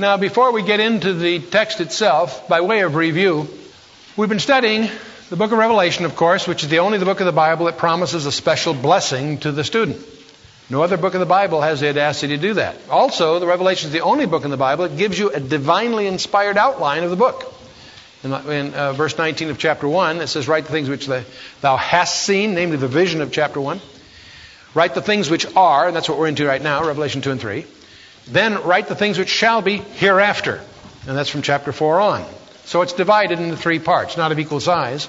Now, before we get into the text itself, by way of review, we've been studying the book of Revelation, of course, which is the only book of the Bible that promises a special blessing to the student. No other book of the Bible has the audacity to do that. Also, the Revelation is the only book in the Bible that gives you a divinely inspired outline of the book. In, in uh, verse 19 of chapter 1, it says, Write the things which the, thou hast seen, namely the vision of chapter 1. Write the things which are, and that's what we're into right now, Revelation 2 and 3. Then write the things which shall be hereafter. And that's from chapter 4 on. So it's divided into three parts, not of equal size,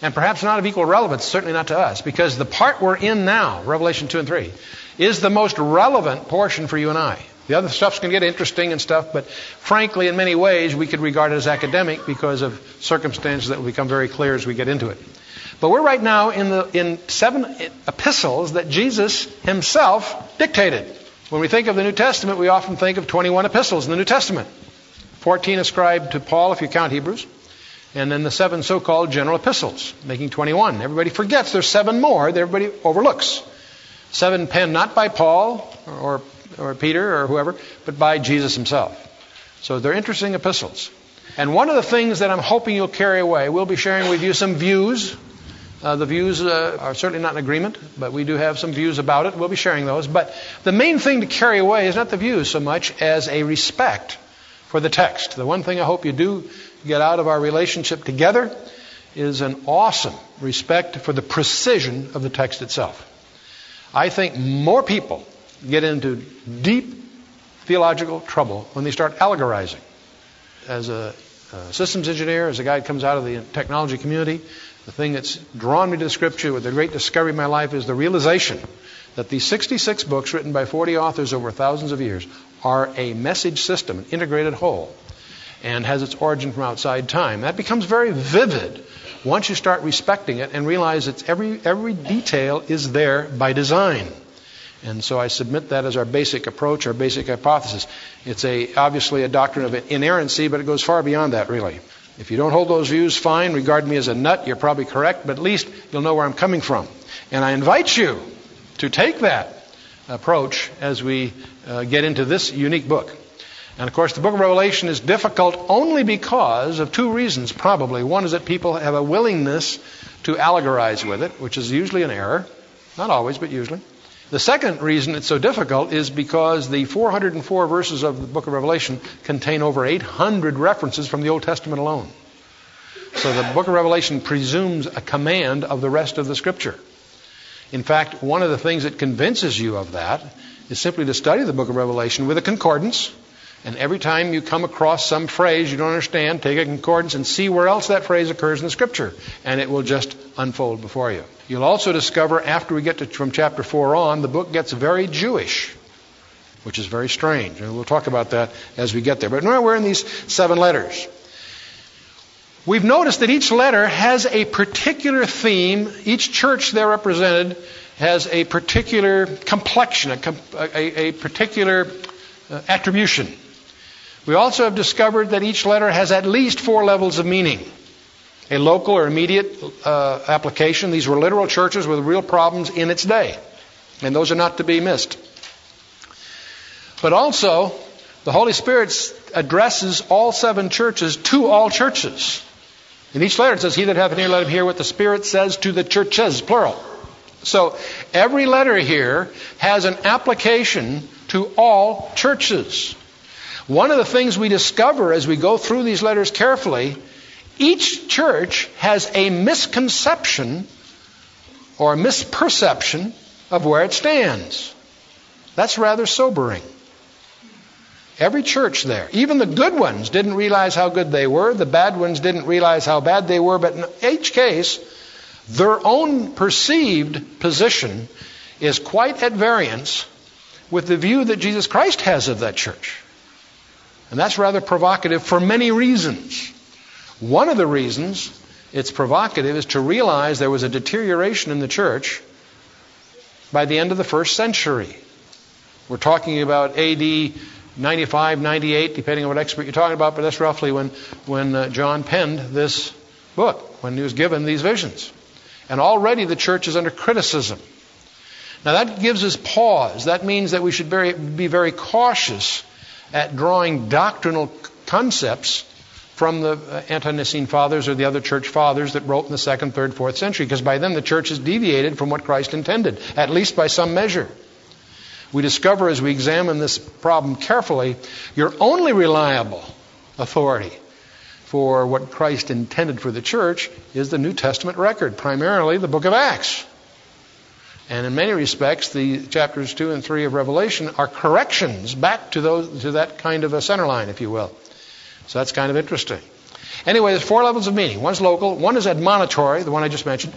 and perhaps not of equal relevance, certainly not to us, because the part we're in now, Revelation 2 and 3, is the most relevant portion for you and I. The other stuff's going to get interesting and stuff, but frankly, in many ways, we could regard it as academic because of circumstances that will become very clear as we get into it. But we're right now in the in seven epistles that Jesus himself dictated. When we think of the New Testament, we often think of 21 epistles in the New Testament. 14 ascribed to Paul, if you count Hebrews, and then the seven so called general epistles, making 21. Everybody forgets there's seven more that everybody overlooks. Seven penned not by Paul or, or Peter or whoever, but by Jesus himself. So they're interesting epistles. And one of the things that I'm hoping you'll carry away, we'll be sharing with you some views uh, the views uh, are certainly not in agreement, but we do have some views about it. We'll be sharing those. But the main thing to carry away is not the views so much as a respect for the text. The one thing I hope you do get out of our relationship together is an awesome respect for the precision of the text itself. I think more people get into deep theological trouble when they start allegorizing. As a, a systems engineer, as a guy comes out of the technology community, the thing that's drawn me to scripture with the great discovery of my life is the realization that these 66 books written by 40 authors over thousands of years are a message system, an integrated whole, and has its origin from outside time. That becomes very vivid once you start respecting it and realize that every, every detail is there by design. And so I submit that as our basic approach, our basic hypothesis. It's a, obviously a doctrine of inerrancy, but it goes far beyond that, really. If you don't hold those views, fine. Regard me as a nut. You're probably correct, but at least you'll know where I'm coming from. And I invite you to take that approach as we uh, get into this unique book. And of course, the book of Revelation is difficult only because of two reasons, probably. One is that people have a willingness to allegorize with it, which is usually an error. Not always, but usually. The second reason it's so difficult is because the 404 verses of the book of Revelation contain over 800 references from the Old Testament alone. So the book of Revelation presumes a command of the rest of the scripture. In fact, one of the things that convinces you of that is simply to study the book of Revelation with a concordance. And every time you come across some phrase you don't understand, take a concordance and see where else that phrase occurs in the scripture. And it will just unfold before you. You'll also discover after we get to, from chapter 4 on, the book gets very Jewish, which is very strange. And we'll talk about that as we get there. But now we're in these seven letters. We've noticed that each letter has a particular theme. Each church there represented has a particular complexion, a, a, a particular uh, attribution. We also have discovered that each letter has at least four levels of meaning a local or immediate uh, application. These were literal churches with real problems in its day, and those are not to be missed. But also, the Holy Spirit addresses all seven churches to all churches. In each letter it says, He that hath an ear, let him hear what the Spirit says to the churches, plural. So every letter here has an application to all churches. One of the things we discover as we go through these letters carefully each church has a misconception or a misperception of where it stands. That's rather sobering. Every church there, even the good ones, didn't realize how good they were. The bad ones didn't realize how bad they were. But in each case, their own perceived position is quite at variance with the view that Jesus Christ has of that church. And that's rather provocative for many reasons. One of the reasons it's provocative is to realize there was a deterioration in the church by the end of the first century. We're talking about AD 95, 98, depending on what expert you're talking about, but that's roughly when, when uh, John penned this book, when he was given these visions. And already the church is under criticism. Now that gives us pause. That means that we should very, be very cautious at drawing doctrinal concepts from the uh, ante-Nicene fathers or the other church fathers that wrote in the second, third, fourth century, because by then the church has deviated from what Christ intended, at least by some measure. We discover as we examine this problem carefully, your only reliable authority for what Christ intended for the church is the New Testament record, primarily the book of Acts. And in many respects, the chapters 2 and 3 of Revelation are corrections back to, those, to that kind of a center line, if you will. So that's kind of interesting. Anyway, there's four levels of meaning. One's local, one is admonitory, the one I just mentioned.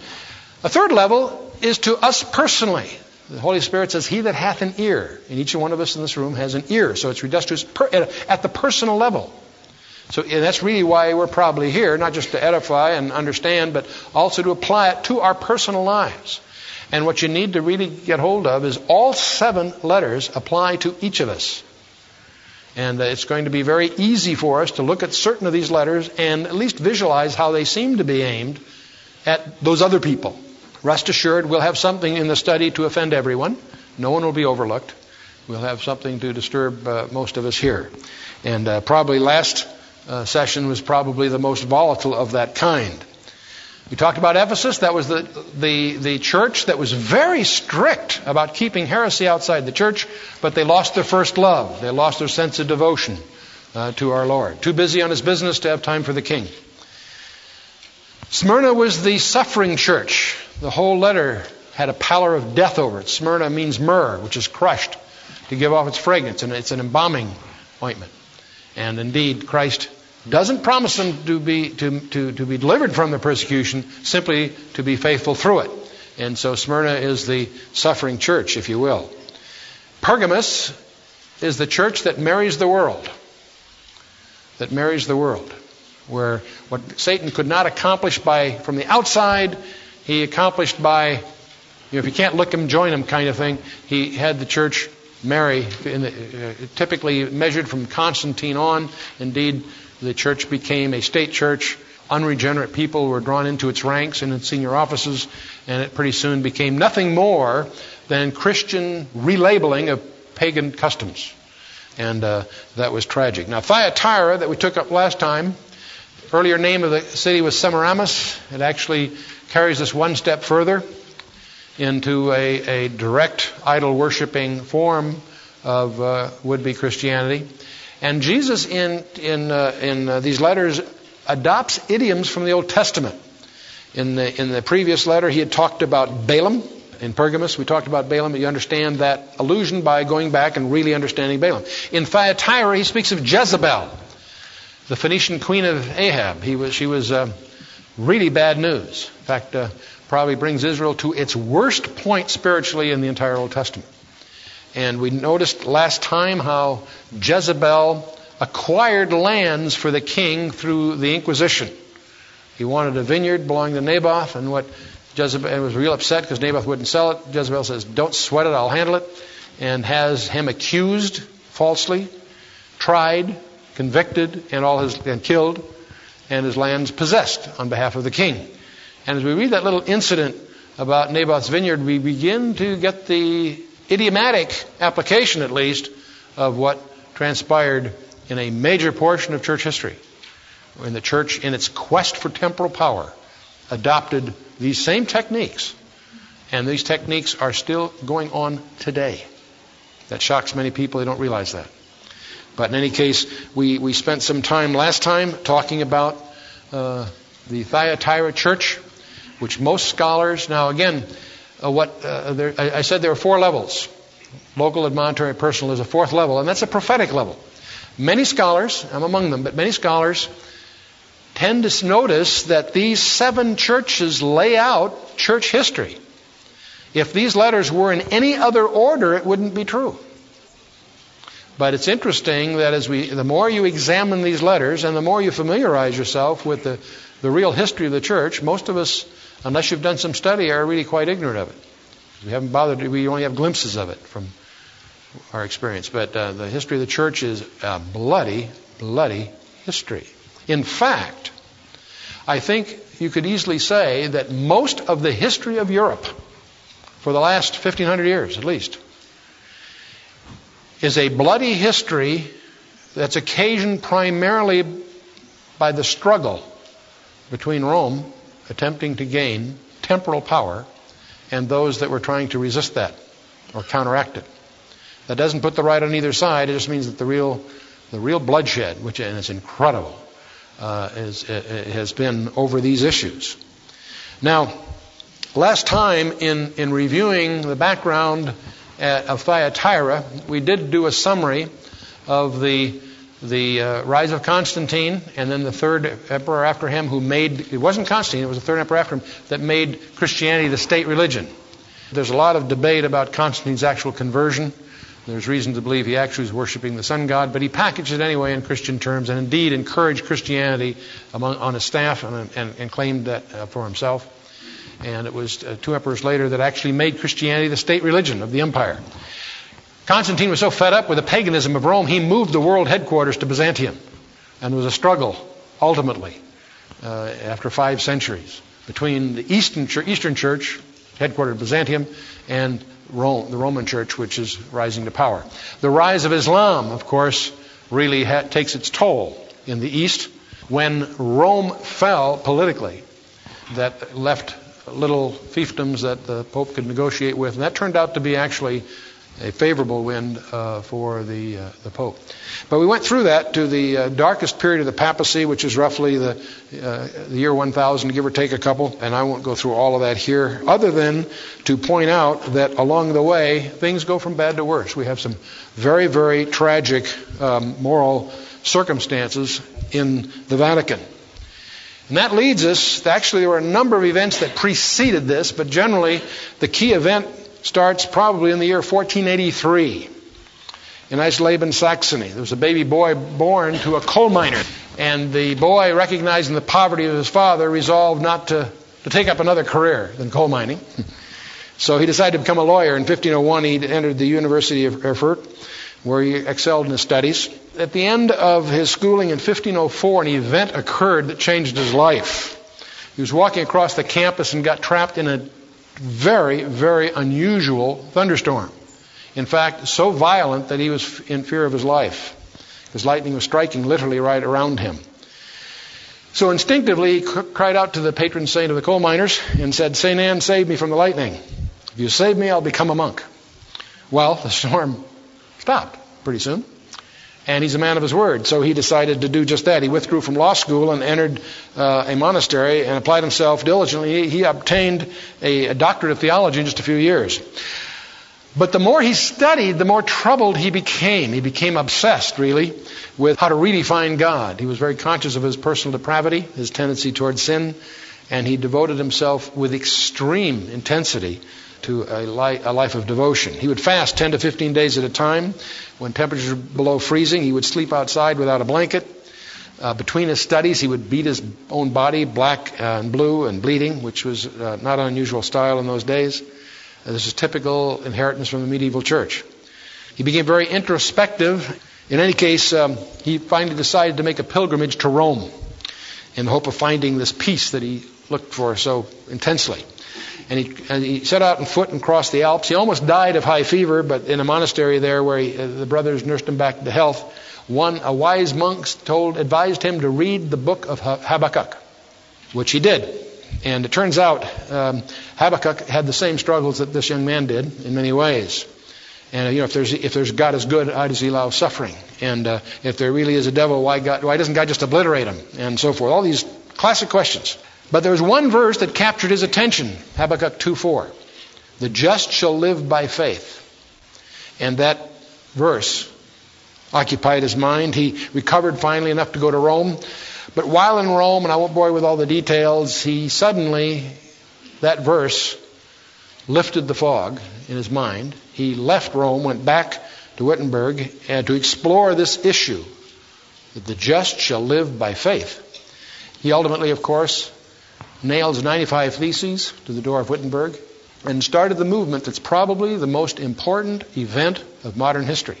A third level is to us personally. The Holy Spirit says, He that hath an ear, and each one of us in this room has an ear. So it's reduced to per, at the personal level. So that's really why we're probably here, not just to edify and understand, but also to apply it to our personal lives. And what you need to really get hold of is all seven letters apply to each of us. And uh, it's going to be very easy for us to look at certain of these letters and at least visualize how they seem to be aimed at those other people. Rest assured, we'll have something in the study to offend everyone. No one will be overlooked. We'll have something to disturb uh, most of us here. And uh, probably last uh, session was probably the most volatile of that kind. We talked about Ephesus. That was the, the, the church that was very strict about keeping heresy outside the church, but they lost their first love. They lost their sense of devotion uh, to our Lord. Too busy on his business to have time for the king. Smyrna was the suffering church. The whole letter had a pallor of death over it. Smyrna means myrrh, which is crushed to give off its fragrance, and it's an embalming ointment. And indeed, Christ doesn't promise them to be, to, to, to be delivered from the persecution, simply to be faithful through it. And so Smyrna is the suffering church, if you will. Pergamos is the church that marries the world. That marries the world. Where what Satan could not accomplish by from the outside, he accomplished by, you know, if you can't look him, join him kind of thing. He had the church marry, the, uh, typically measured from Constantine on. Indeed, the church became a state church. Unregenerate people were drawn into its ranks and its senior offices, and it pretty soon became nothing more than Christian relabeling of pagan customs. And uh, that was tragic. Now, Thyatira, that we took up last time, earlier name of the city was Semiramis. It actually carries us one step further into a, a direct idol worshiping form of uh, would be Christianity. And Jesus, in, in, uh, in uh, these letters, adopts idioms from the Old Testament. In the, in the previous letter, he had talked about Balaam. In Pergamos, we talked about Balaam. You understand that allusion by going back and really understanding Balaam. In Thyatira, he speaks of Jezebel, the Phoenician queen of Ahab. He was, she was uh, really bad news. In fact, uh, probably brings Israel to its worst point spiritually in the entire Old Testament. And we noticed last time how Jezebel acquired lands for the king through the Inquisition. He wanted a vineyard belonging to Naboth, and what Jezebel was real upset because Naboth wouldn't sell it. Jezebel says, "Don't sweat it, I'll handle it," and has him accused falsely, tried, convicted, and all his and killed, and his lands possessed on behalf of the king. And as we read that little incident about Naboth's vineyard, we begin to get the idiomatic application, at least, of what transpired in a major portion of church history. When the church, in its quest for temporal power, adopted these same techniques. And these techniques are still going on today. That shocks many people. They don't realize that. But in any case, we, we spent some time last time talking about uh, the Thyatira church, which most scholars, now again, uh, what uh, there, I, I, said there are four levels. Local, admonitory, personal is a fourth level, and that's a prophetic level. Many scholars, I'm among them, but many scholars tend to notice that these seven churches lay out church history. If these letters were in any other order, it wouldn't be true. But it's interesting that as we, the more you examine these letters and the more you familiarize yourself with the, the real history of the church, most of us unless you've done some study, are really quite ignorant of it. We haven't bothered. We only have glimpses of it from our experience. But uh, the history of the church is a bloody, bloody history. In fact, I think you could easily say that most of the history of Europe, for the last 1500 years at least, is a bloody history that's occasioned primarily by the struggle between Rome attempting to gain temporal power and those that were trying to resist that or counteract it. That doesn't put the right on either side. It just means that the real, the real bloodshed, which it's incredible, uh, is, uh, has been over these issues. Now, last time in, in reviewing the background at, of Thyatira, we did do a summary of the the uh, rise of Constantine, and then the third emperor after him who made, it wasn't Constantine, it was the third emperor after him, that made Christianity the state religion. There's a lot of debate about Constantine's actual conversion. There's reason to believe he actually was worshiping the sun god, but he packaged it anyway in Christian terms and indeed encouraged Christianity among, on his staff and, and, and claimed that uh, for himself. And it was uh, two emperors later that actually made Christianity the state religion of the empire. Constantine was so fed up with the paganism of Rome, he moved the world headquarters to Byzantium. And there was a struggle, ultimately, uh, after five centuries, between the Eastern Eastern Church, headquartered in Byzantium, and Rome, the Roman Church, which is rising to power. The rise of Islam, of course, really ha- takes its toll in the East. When Rome fell politically, that left little fiefdoms that the Pope could negotiate with, and that turned out to be actually a favorable wind uh, for the, uh, the Pope. But we went through that to the uh, darkest period of the papacy, which is roughly the, uh, the year 1000, give or take a couple, and I won't go through all of that here, other than to point out that along the way, things go from bad to worse. We have some very, very tragic um, moral circumstances in the Vatican. And that leads us, actually, there were a number of events that preceded this, but generally, the key event starts probably in the year 1483 in Eisleben, Saxony. There was a baby boy born to a coal miner, and the boy, recognizing the poverty of his father, resolved not to, to take up another career than coal mining. so he decided to become a lawyer. In 1501, he entered the University of Erfurt, where he excelled in his studies. At the end of his schooling in 1504, an event occurred that changed his life. He was walking across the campus and got trapped in a very, very unusual thunderstorm. In fact, so violent that he was in fear of his life, because lightning was striking literally right around him. So instinctively, he cried out to the patron saint of the coal miners and said, Saint Anne, save me from the lightning. If you save me, I'll become a monk. Well, the storm stopped pretty soon. And he's a man of his word, so he decided to do just that. He withdrew from law school and entered uh, a monastery and applied himself diligently. He, he obtained a, a doctorate of theology in just a few years. But the more he studied, the more troubled he became. He became obsessed, really, with how to really find God. He was very conscious of his personal depravity, his tendency towards sin, and he devoted himself with extreme intensity to a, life of devotion. He would fast 10 to 15 days at a time. When temperatures were below freezing, he would sleep outside without a blanket. Uh, between his studies, he would beat his own body black and blue and bleeding, which was uh, not an unusual style in those days. Uh, this is typical inheritance from the medieval church. He became very introspective. In any case, um, he finally decided to make a pilgrimage to Rome in the hope of finding this peace that he looked for so intensely. And he, and he, set out on foot and crossed the Alps. He almost died of high fever, but in a monastery there where he, uh, the brothers nursed him back to health, one, a wise monk told, advised him to read the book of Habakkuk, which he did. And it turns out um, Habakkuk had the same struggles that this young man did in many ways. And you know, if there's if there's God is good, why does He allow suffering? And uh, if there really is a devil, why God, why doesn't God just obliterate him? And so forth. All these classic questions. But there was one verse that captured his attention Habakkuk 2:4. The just shall live by faith. And that verse occupied his mind. He recovered finally enough to go to Rome. But while in Rome, and I won't bore you with all the details, he suddenly, that verse lifted the fog in his mind. He left Rome, went back to Wittenberg, and to explore this issue that the just shall live by faith. He ultimately, of course, nails 95 Theses to the door of Wittenberg, and started the movement that's probably the most important event of modern history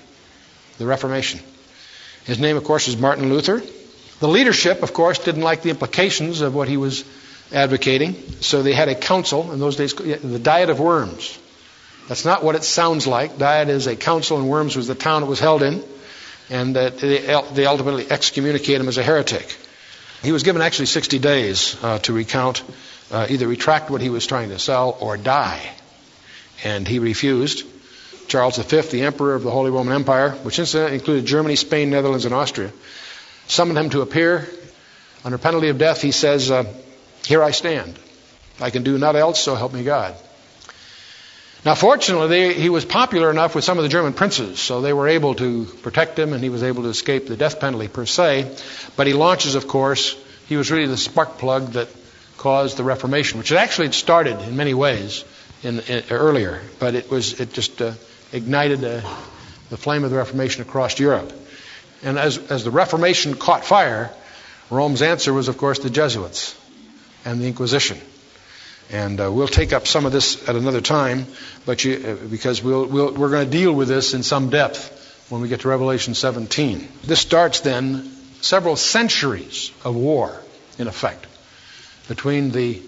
the Reformation. His name, of course, is Martin Luther. The leadership, of course, didn't like the implications of what he was advocating, so they had a council in those days, the Diet of Worms. That's not what it sounds like. Diet is a council, and Worms was the town it was held in. and they ultimately excommunicate him as a heretic. He was given actually 60 days uh, to recount, uh, either retract what he was trying to sell or die. And he refused. Charles V, the emperor of the Holy Roman Empire, which incidentally included Germany, Spain, Netherlands, and Austria, summoned him to appear. Under penalty of death, he says, uh, Here I stand. I can do not else, so help me God. Now, fortunately, they, he was popular enough with some of the German princes, so they were able to protect him and he was able to escape the death penalty per se. But he launches, of course, he was really the spark plug that caused the Reformation, which had actually started in many ways in, in, earlier, but it was it just uh, ignited uh, the flame of the Reformation across Europe. And as, as the Reformation caught fire, Rome's answer was, of course, the Jesuits and the Inquisition. And uh, we'll take up some of this at another time, but you, uh, because we'll, we'll, we're going to deal with this in some depth when we get to Revelation 17. This starts then several centuries of war, in effect, between the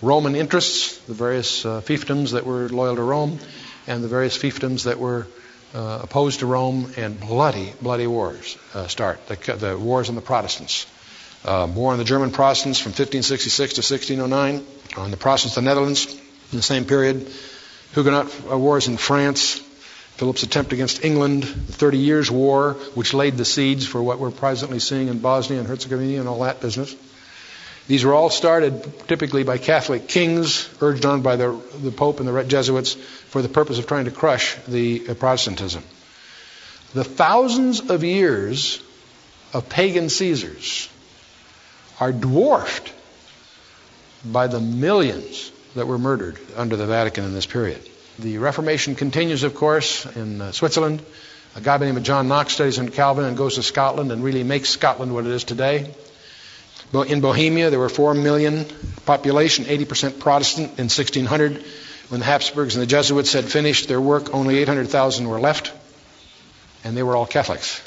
Roman interests, the various uh, fiefdoms that were loyal to Rome, and the various fiefdoms that were uh, opposed to Rome, and bloody, bloody wars uh, start. The, the, wars on the Protestants. Uh, war on the German Protestants from 1566 to 1609 on the Protestants of the Netherlands in the same period, Huguenot wars in France, Philip's attempt against England, the Thirty Years' War, which laid the seeds for what we're presently seeing in Bosnia and Herzegovina and all that business. These were all started typically by Catholic kings, urged on by the, the Pope and the Jesuits for the purpose of trying to crush the uh, Protestantism. The thousands of years of pagan Caesars are dwarfed by the millions that were murdered under the Vatican in this period. The Reformation continues, of course, in uh, Switzerland. A guy by the name of John Knox studies under Calvin and goes to Scotland and really makes Scotland what it is today. In Bohemia, there were 4 million population, 80% Protestant in 1600. When the Habsburgs and the Jesuits had finished their work, only 800,000 were left, and they were all Catholics.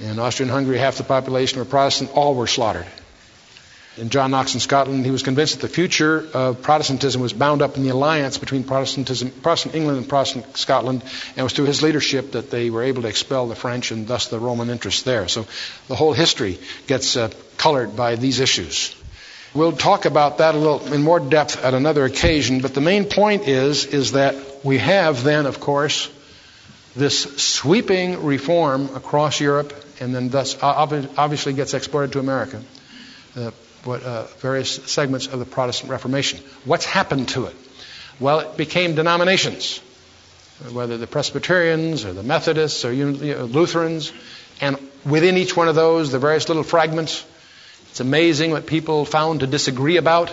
In Austria and Hungary, half the population were Protestant, all were slaughtered in John Knox in Scotland, he was convinced that the future of Protestantism was bound up in the alliance between Protestantism, Protestant England and Protestant Scotland, and it was through his leadership that they were able to expel the French and thus the Roman interest there. So the whole history gets uh, colored by these issues. We'll talk about that a little in more depth at another occasion, but the main point is is that we have then, of course, this sweeping reform across Europe, and then thus obviously gets exported to America. Uh, what, uh, various segments of the Protestant Reformation. What's happened to it? Well, it became denominations, whether the Presbyterians or the Methodists or you know, Lutherans, and within each one of those, the various little fragments. It's amazing what people found to disagree about,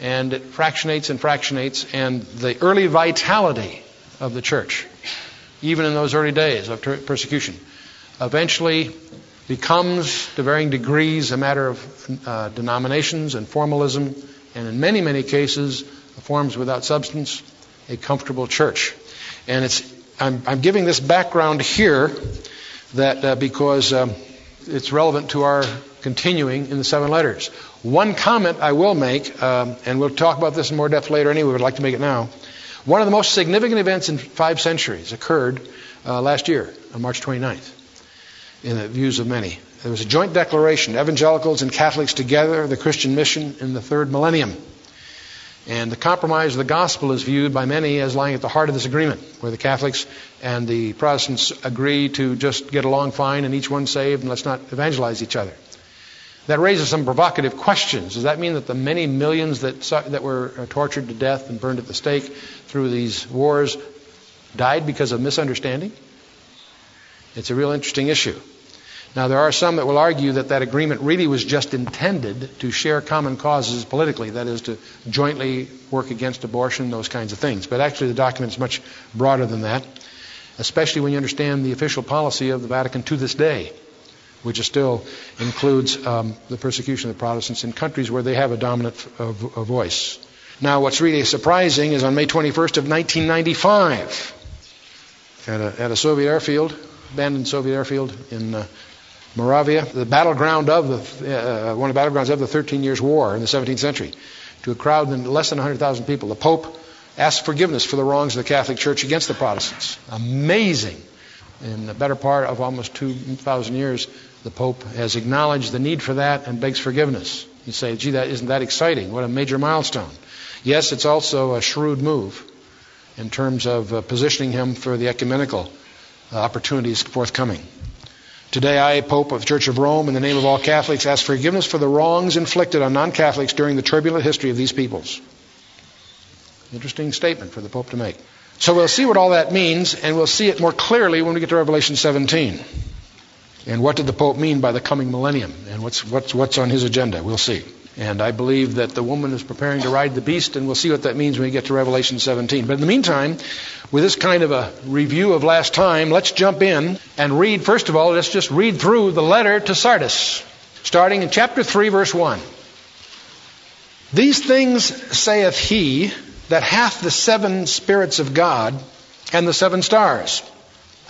and it fractionates and fractionates, and the early vitality of the church, even in those early days of persecution, eventually becomes, to varying degrees, a matter of uh, denominations and formalism, and in many, many cases, forms without substance, a comfortable church. And it's, I'm, I'm giving this background here that uh, because um, it's relevant to our continuing in the seven letters. One comment I will make, um, and we'll talk about this in more depth later anyway, I'd like to make it now. One of the most significant events in five centuries occurred uh, last year on March 29th in the views of many. There was a joint declaration, evangelicals and Catholics together, the Christian mission in the third millennium. And the compromise of the gospel is viewed by many as lying at the heart of this agreement, where the Catholics and the Protestants agree to just get along fine and each one saved and let's not evangelize each other. That raises some provocative questions. Does that mean that the many millions that, that were uh, tortured to death and burned at the stake through these wars died because of misunderstanding? It's a real interesting issue. Now, there are some that will argue that that agreement really was just intended to share common causes politically, that is, to jointly work against abortion, those kinds of things. But actually, the document is much broader than that, especially when you understand the official policy of the Vatican to this day, which still includes um, the persecution of the Protestants in countries where they have a dominant uh, voice. Now, what's really surprising is on May 21st of 1995, at a, at a Soviet airfield, abandoned Soviet airfield in uh, Moravia, the battleground of the, uh, one of the battlegrounds of the 13 Years' War in the 17th century, to a crowd of less than 100,000 people. The Pope asked forgiveness for the wrongs of the Catholic Church against the Protestants. Amazing In the better part of almost 2,000 years, the Pope has acknowledged the need for that and begs forgiveness. You say, gee, that isn't that exciting? What a major milestone. Yes, it's also a shrewd move in terms of uh, positioning him for the ecumenical Uh, opportunities forthcoming. Today, I, Pope of the Church of Rome, in the name of all Catholics, ask forgiveness for the wrongs inflicted on non Catholics during the turbulent history of these peoples. Interesting statement for the Pope to make. So we'll see what all that means, and we'll see it more clearly when we get to Revelation 17. And what did the Pope mean by the coming millennium? And what's, what's, what's on his agenda? We'll see. And I believe that the woman is preparing to ride the beast, and we'll see what that means when we get to Revelation 17. But in the meantime, with this kind of a review of last time, let's jump in and read, first of all, let's just read through the letter to Sardis, starting in chapter 3, verse 1. These things saith he that hath the seven spirits of God and the seven stars.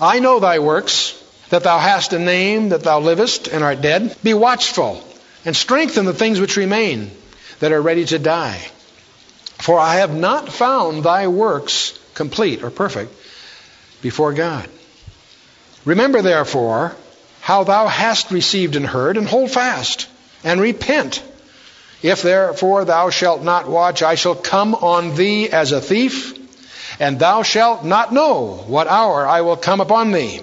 I know thy works, that thou hast a name, that thou livest and art dead. Be watchful and strengthen the things which remain that are ready to die. For I have not found thy works complete or perfect before God. Remember therefore how thou hast received and heard, and hold fast, and repent. If therefore thou shalt not watch, I shall come on thee as a thief, and thou shalt not know what hour I will come upon thee.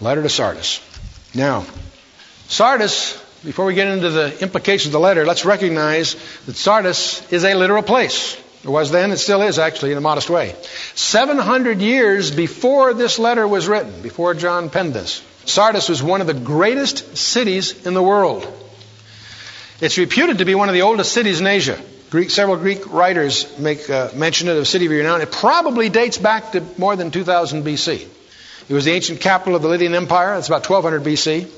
Letter to Sardis. Now, Sardis, before we get into the implications of the letter, let's recognize that Sardis is a literal place. It was then, it still is actually in a modest way. 700 years before this letter was written, before John penned this, Sardis was one of the greatest cities in the world. It's reputed to be one of the oldest cities in Asia. Greek, several Greek writers make uh, mention of the city of renown. It probably dates back to more than 2000 BC. It was the ancient capital of the Lydian Empire. It's about 1200 BC,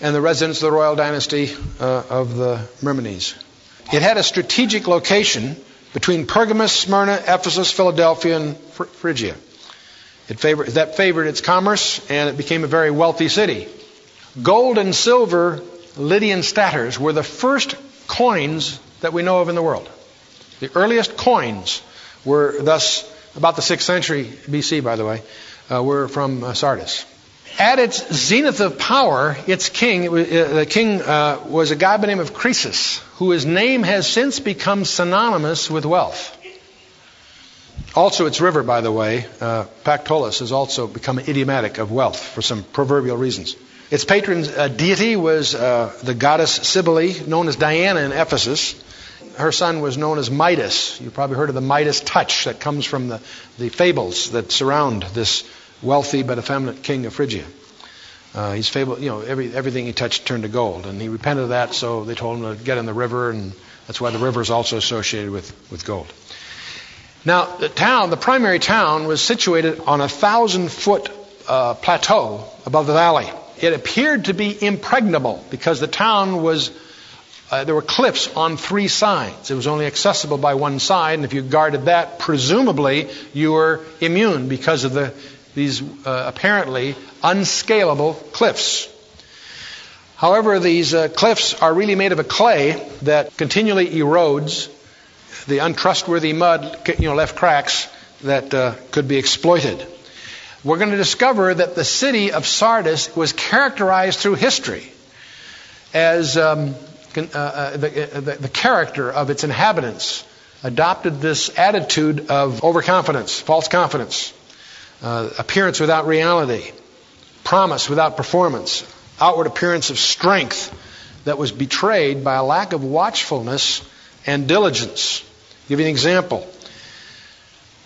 and the residence of the royal dynasty uh, of the Mirmines. It had a strategic location between Pergamus, Smyrna, Ephesus, Philadelphia, and Phrygia. It favored, that favored its commerce, and it became a very wealthy city. Gold and silver Lydian staters were the first coins that we know of in the world. The earliest coins were thus about the 6th century BC, by the way, uh, were from uh, Sardis. At its zenith of power, its king, was, uh, the king uh, was a guy by the name of Croesus, whose name has since become synonymous with wealth. Also, its river, by the way, uh, Pactolus, has also become idiomatic of wealth for some proverbial reasons. Its patron deity was the goddess Cybele, known as Diana in Ephesus. Her son was known as Midas. You've probably heard of the Midas touch that comes from the, the fables that surround this wealthy but effeminate king of Phrygia. Uh, he's fable, you know, every, everything he touched turned to gold, and he repented of that. So they told him to get in the river, and that's why the river is also associated with, with gold. Now, the town, the primary town, was situated on a thousand foot uh, plateau above the valley. It appeared to be impregnable because the town was, uh, there were cliffs on three sides. It was only accessible by one side, and if you guarded that, presumably you were immune because of the, these uh, apparently unscalable cliffs. However, these uh, cliffs are really made of a clay that continually erodes the untrustworthy mud you know, left cracks that uh, could be exploited. We're going to discover that the city of Sardis was characterized through history as um, uh, uh, the, uh, the, the character of its inhabitants adopted this attitude of overconfidence, false confidence, uh, appearance without reality, promise without performance, outward appearance of strength that was betrayed by a lack of watchfulness and diligence give you an example.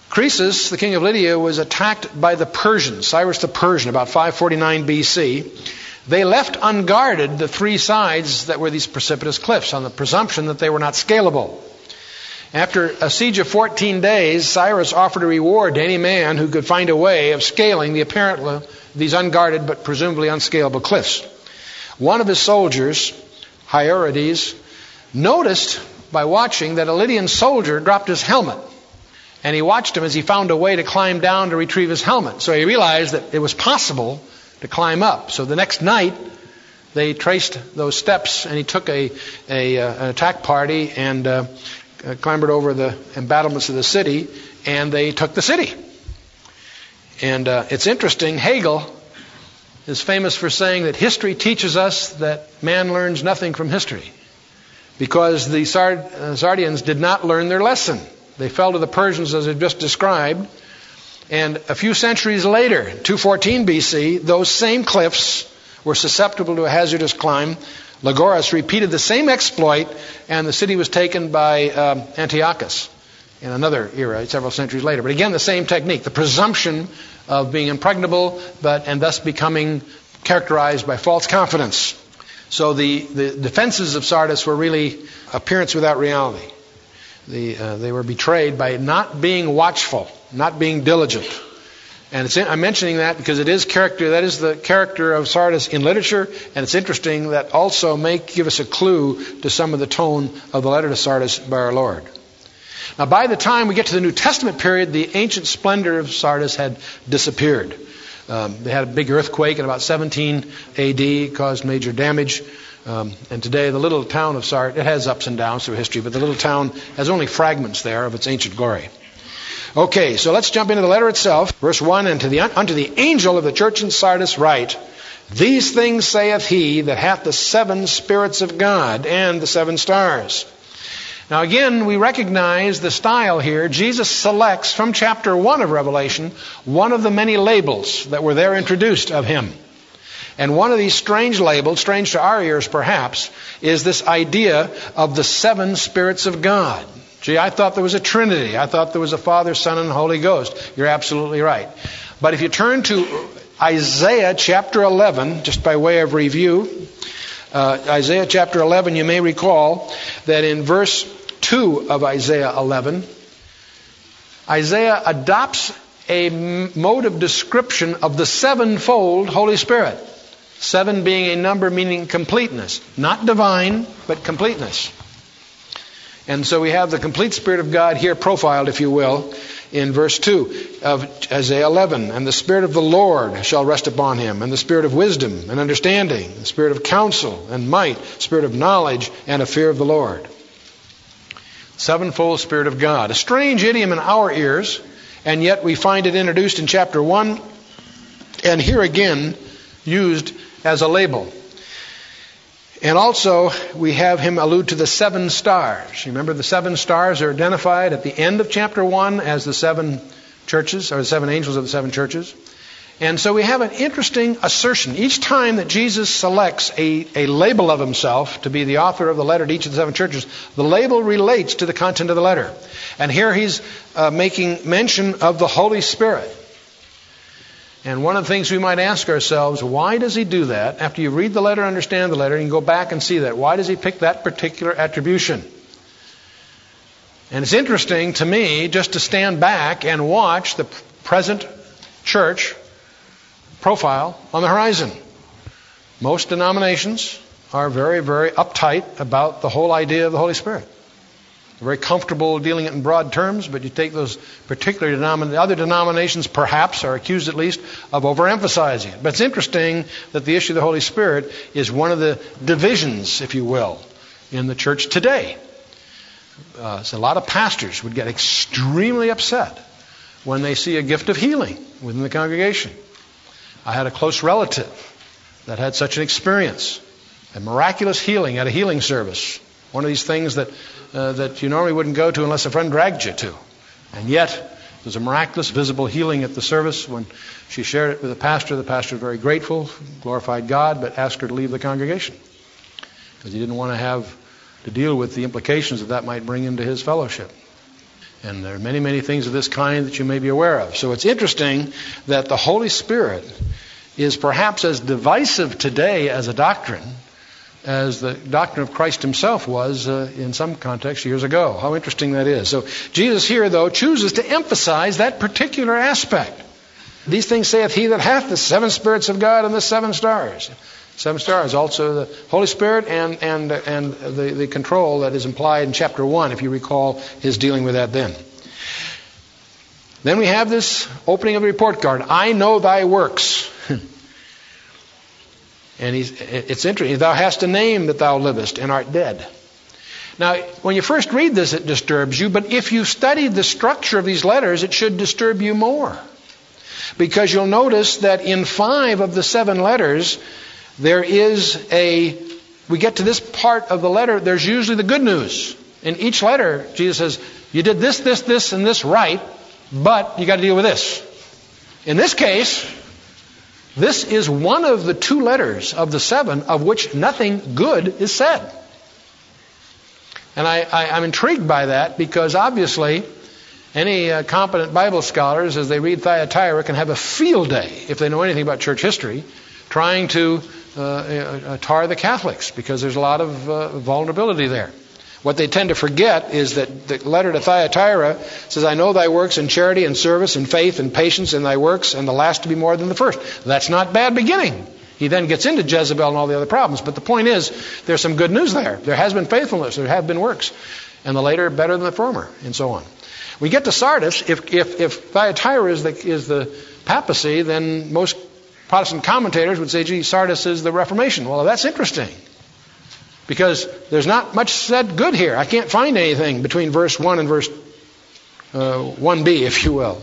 Croesus, the king of Lydia, was attacked by the Persians, Cyrus the Persian, about 549 BC. They left unguarded the three sides that were these precipitous cliffs on the presumption that they were not scalable. After a siege of 14 days, Cyrus offered a reward to any man who could find a way of scaling the apparently these unguarded but presumably unscalable cliffs. One of his soldiers, Hyroeades, noticed by watching that a Lydian soldier dropped his helmet. And he watched him as he found a way to climb down to retrieve his helmet. So he realized that it was possible to climb up. So the next night, they traced those steps, and he took a, a uh, an attack party and uh, uh, clambered over the embattlements of the city, and they took the city. And uh, it's interesting, Hegel is famous for saying that history teaches us that man learns nothing from history because the Sard- uh, Sardians did not learn their lesson. They fell to the Persians as I've just described. And a few centuries later, 214 BC, those same cliffs were susceptible to a hazardous climb. Lagoras repeated the same exploit, and the city was taken by um, Antiochus in another era, several centuries later. But again, the same technique, the presumption of being impregnable, but and thus becoming characterized by false confidence. So the, the defenses of Sardis were really appearance without reality. The, uh, they were betrayed by not being watchful, not being diligent. And in, I'm mentioning that because it is character, that is the character of Sardis in literature, and it's interesting that also may give us a clue to some of the tone of the letter to Sardis by our Lord. Now, by the time we get to the New Testament period, the ancient splendor of Sardis had disappeared. Um, they had a big earthquake in about 17 AD, caused major damage. Um, and today, the little town of Sardis, it has ups and downs through history, but the little town has only fragments there of its ancient glory. Okay, so let's jump into the letter itself. Verse 1 And to the, unto the angel of the church in Sardis write, These things saith he that hath the seven spirits of God and the seven stars. Now, again, we recognize the style here. Jesus selects from chapter 1 of Revelation one of the many labels that were there introduced of him. And one of these strange labels, strange to our ears perhaps, is this idea of the seven spirits of God. Gee, I thought there was a Trinity. I thought there was a Father, Son, and Holy Ghost. You're absolutely right. But if you turn to Isaiah chapter 11, just by way of review, uh, Isaiah chapter 11, you may recall that in verse 2 of Isaiah 11, Isaiah adopts a mode of description of the sevenfold Holy Spirit. Seven being a number meaning completeness, not divine, but completeness. And so we have the complete Spirit of God here profiled, if you will, in verse 2 of Isaiah 11. And the Spirit of the Lord shall rest upon him, and the Spirit of wisdom and understanding, the Spirit of counsel and might, Spirit of knowledge and a fear of the Lord. Sevenfold Spirit of God. A strange idiom in our ears, and yet we find it introduced in chapter 1, and here again used as a label. And also, we have him allude to the seven stars. Remember, the seven stars are identified at the end of chapter 1 as the seven churches, or the seven angels of the seven churches. And so we have an interesting assertion. Each time that Jesus selects a, a label of himself to be the author of the letter to each of the seven churches, the label relates to the content of the letter. And here he's uh, making mention of the Holy Spirit. And one of the things we might ask ourselves, why does he do that? After you read the letter, understand the letter, you can go back and see that. Why does he pick that particular attribution? And it's interesting to me just to stand back and watch the present church profile on the horizon. Most denominations are very, very uptight about the whole idea of the Holy Spirit very comfortable dealing it in broad terms, but you take those particular denominations, other denominations perhaps are accused at least of overemphasizing it. But it's interesting that the issue of the Holy Spirit is one of the divisions, if you will, in the church today. Uh, so a lot of pastors would get extremely upset when they see a gift of healing within the congregation. I had a close relative that had such an experience, a miraculous healing at a healing service. One of these things that uh, that you normally wouldn't go to unless a friend dragged you to. And yet, there's a miraculous, visible healing at the service. When she shared it with the pastor, the pastor was very grateful, glorified God, but asked her to leave the congregation because he didn't want to have to deal with the implications that that might bring into his fellowship. And there are many, many things of this kind that you may be aware of. So it's interesting that the Holy Spirit is perhaps as divisive today as a doctrine as the doctrine of Christ himself was uh, in some context years ago. How interesting that is. So Jesus here, though, chooses to emphasize that particular aspect. These things saith he that hath the seven spirits of God and the seven stars. Seven stars, also the Holy Spirit and, and, and the, the control that is implied in chapter 1, if you recall his dealing with that then. Then we have this opening of the report card. I know thy works. And he's, it's interesting. Thou hast a name that thou livest and art dead. Now, when you first read this, it disturbs you, but if you study the structure of these letters, it should disturb you more. Because you'll notice that in five of the seven letters, there is a, we get to this part of the letter, there's usually the good news. In each letter, Jesus says, You did this, this, this, and this right, but you got to deal with this. In this case, this is one of the two letters of the seven of which nothing good is said. And I, am intrigued by that because obviously any uh, competent Bible scholars, as they read Thyatira, can have a field day, if they know anything about church history, trying to uh, uh, tar the Catholics because there's a lot of uh, vulnerability there. What they tend to forget is that the letter to Thyatira says, I know thy works in charity and service and faith and patience in thy works, and the last to be more than the first. That's not bad beginning. He then gets into Jezebel and all the other problems. But the point is, there's some good news there. There has been faithfulness, there have been works. And the later better than the former, and so on. We get to Sardis, if, if, if Thyatira is the, is the papacy, then most Protestant commentators would say, gee, Sardis is the Reformation. Well, that's interesting. Because there's not much said good here. I can't find anything between verse 1 and verse uh, 1b, if you will.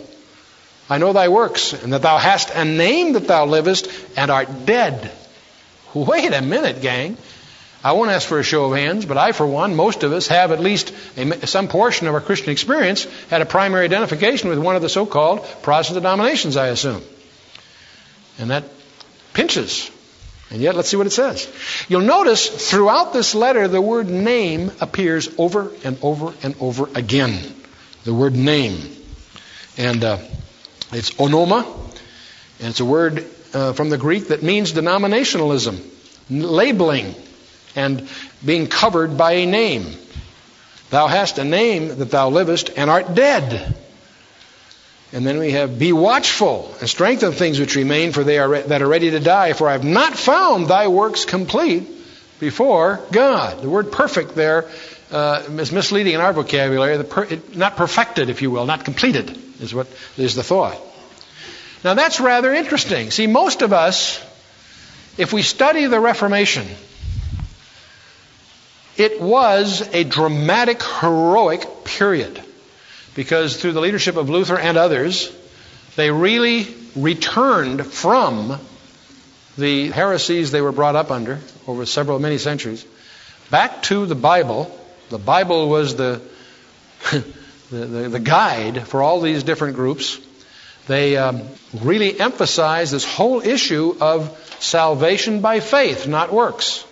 I know thy works, and that thou hast a name that thou livest, and art dead. Wait a minute, gang. I won't ask for a show of hands, but I, for one, most of us have at least a, some portion of our Christian experience had a primary identification with one of the so called Protestant denominations, I assume. And that pinches. And yet, let's see what it says. You'll notice throughout this letter, the word name appears over and over and over again. The word name. And uh, it's onoma, and it's a word uh, from the Greek that means denominationalism, labeling, and being covered by a name. Thou hast a name that thou livest and art dead. And then we have, Be watchful and strengthen things which remain, for they are re- that are ready to die. For I have not found thy works complete before God. The word perfect there uh, is misleading in our vocabulary. Per- it, not perfected, if you will, not completed, is what is the thought. Now that's rather interesting. See, most of us, if we study the Reformation, it was a dramatic, heroic period because through the leadership of Luther and others, they really returned from the heresies they were brought up under over several, many centuries, back to the Bible. The Bible was the, the, the, the, guide for all these different groups. They um, really emphasized this whole issue of salvation by faith, not works.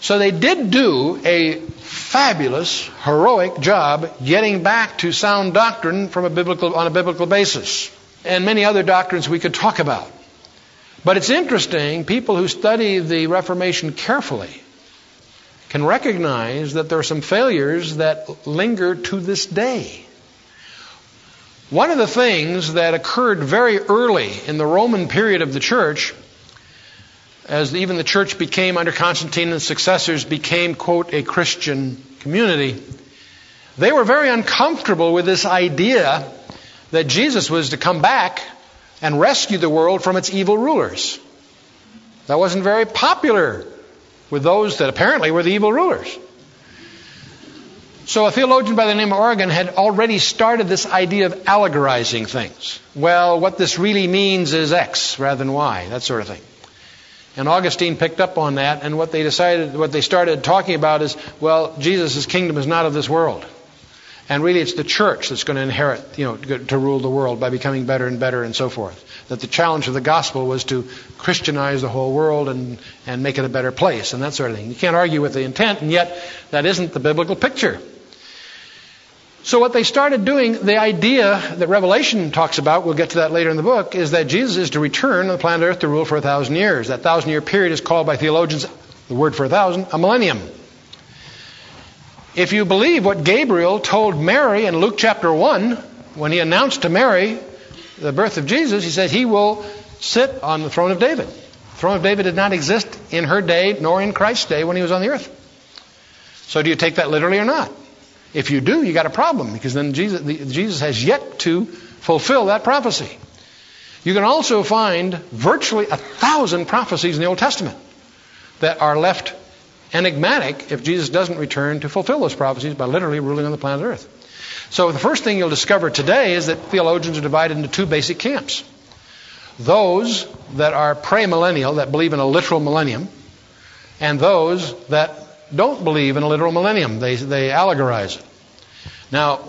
So they did do a fabulous, heroic job getting back to sound doctrine from a biblical, on a biblical basis. And many other doctrines we could talk about. But it's interesting, people who study the Reformation carefully can recognize that there are some failures that linger to this day. One of the things that occurred very early in the Roman period of the church as even the church became, under Constantine and successors, became, quote, a Christian community, they were very uncomfortable with this idea that Jesus was to come back and rescue the world from its evil rulers. That wasn't very popular with those that apparently were the evil rulers. So a theologian by the name of Origen had already started this idea of allegorizing things. Well, what this really means is X rather than Y, that sort of thing. And Augustine picked up on that, and what they decided, what they started talking about is, well, Jesus' kingdom is not of this world. And really, it's the church that's going to inherit, you know, to rule the world by becoming better and better and so forth. That the challenge of the gospel was to Christianize the whole world and, and make it a better place and that sort of thing. You can't argue with the intent, and yet that isn't the biblical picture. So what they started doing, the idea that Revelation talks about, we'll get to that later in the book, is that Jesus is to return on the planet Earth to rule for a thousand years. That thousand year period is called by theologians The word for a thousand, a millennium. If you believe what Gabriel told Mary in Luke chapter 1, when he announced to Mary the birth of Jesus, he said, He will sit on the throne of David. The throne of David did not exist in her day nor in Christ's day when he was on the earth. So do you take that literally or not? If you do, you got a problem because then Jesus, Jesus has yet to fulfill that prophecy. You can also find virtually a thousand prophecies in the Old Testament that are left enigmatic if Jesus doesn't return to fulfill those prophecies by literally ruling on the planet Earth. So the first thing you'll discover today is that theologians are divided into two basic camps. Those that are premillennial, that believe in a literal millennium, and those that don't believe in a literal millennium. They, they allegorize it. Now,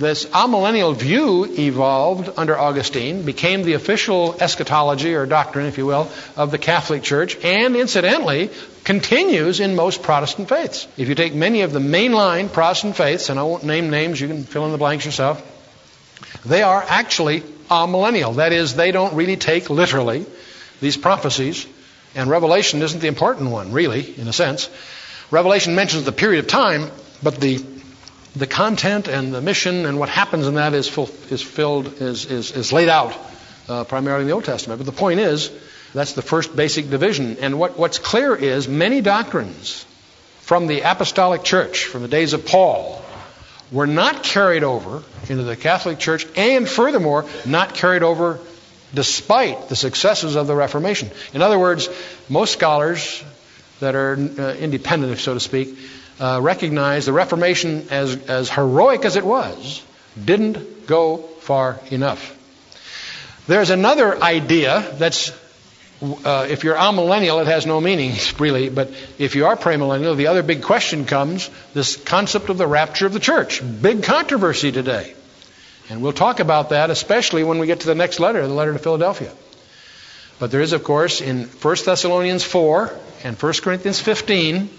this amillennial view evolved under Augustine, became the official eschatology or doctrine, if you will, of the Catholic Church, and incidentally continues in most Protestant faiths. If you take many of the mainline Protestant faiths, and I won't name names, you can fill in the blanks yourself, they are actually amillennial. That is, they don't really take literally these prophecies, and Revelation isn't the important one, really, in a sense. Revelation mentions the period of time, but the the content and the mission and what happens in that is, full, is filled is, is, is laid out uh, primarily in the Old Testament. But the point is, that's the first basic division. And what, what's clear is many doctrines from the apostolic church, from the days of Paul, were not carried over into the Catholic Church, and furthermore, not carried over despite the successes of the Reformation. In other words, most scholars that are uh, independent, so to speak, uh, recognize the Reformation, as, as heroic as it was, didn't go far enough. There's another idea that's, uh, if you're amillennial, it has no meaning, really, but if you are premillennial, the other big question comes this concept of the rapture of the church. Big controversy today. And we'll talk about that, especially when we get to the next letter, the letter to Philadelphia. But there is, of course, in 1 Thessalonians 4 and 1 Corinthians 15,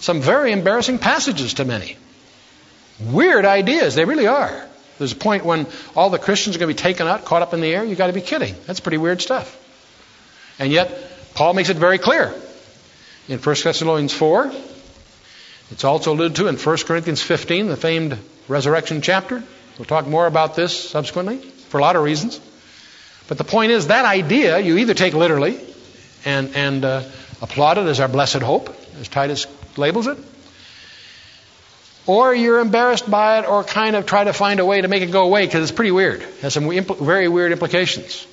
some very embarrassing passages to many. Weird ideas, they really are. There's a point when all the Christians are going to be taken out, caught up in the air. You've got to be kidding. That's pretty weird stuff. And yet, Paul makes it very clear in 1 Thessalonians 4. It's also alluded to in 1 Corinthians 15, the famed resurrection chapter. We'll talk more about this subsequently for a lot of reasons. But the point is, that idea you either take literally and, and uh, applaud it as our blessed hope, as Titus labels it. Or you're embarrassed by it or kind of try to find a way to make it go away because it's pretty weird. It has some impl- very weird implications.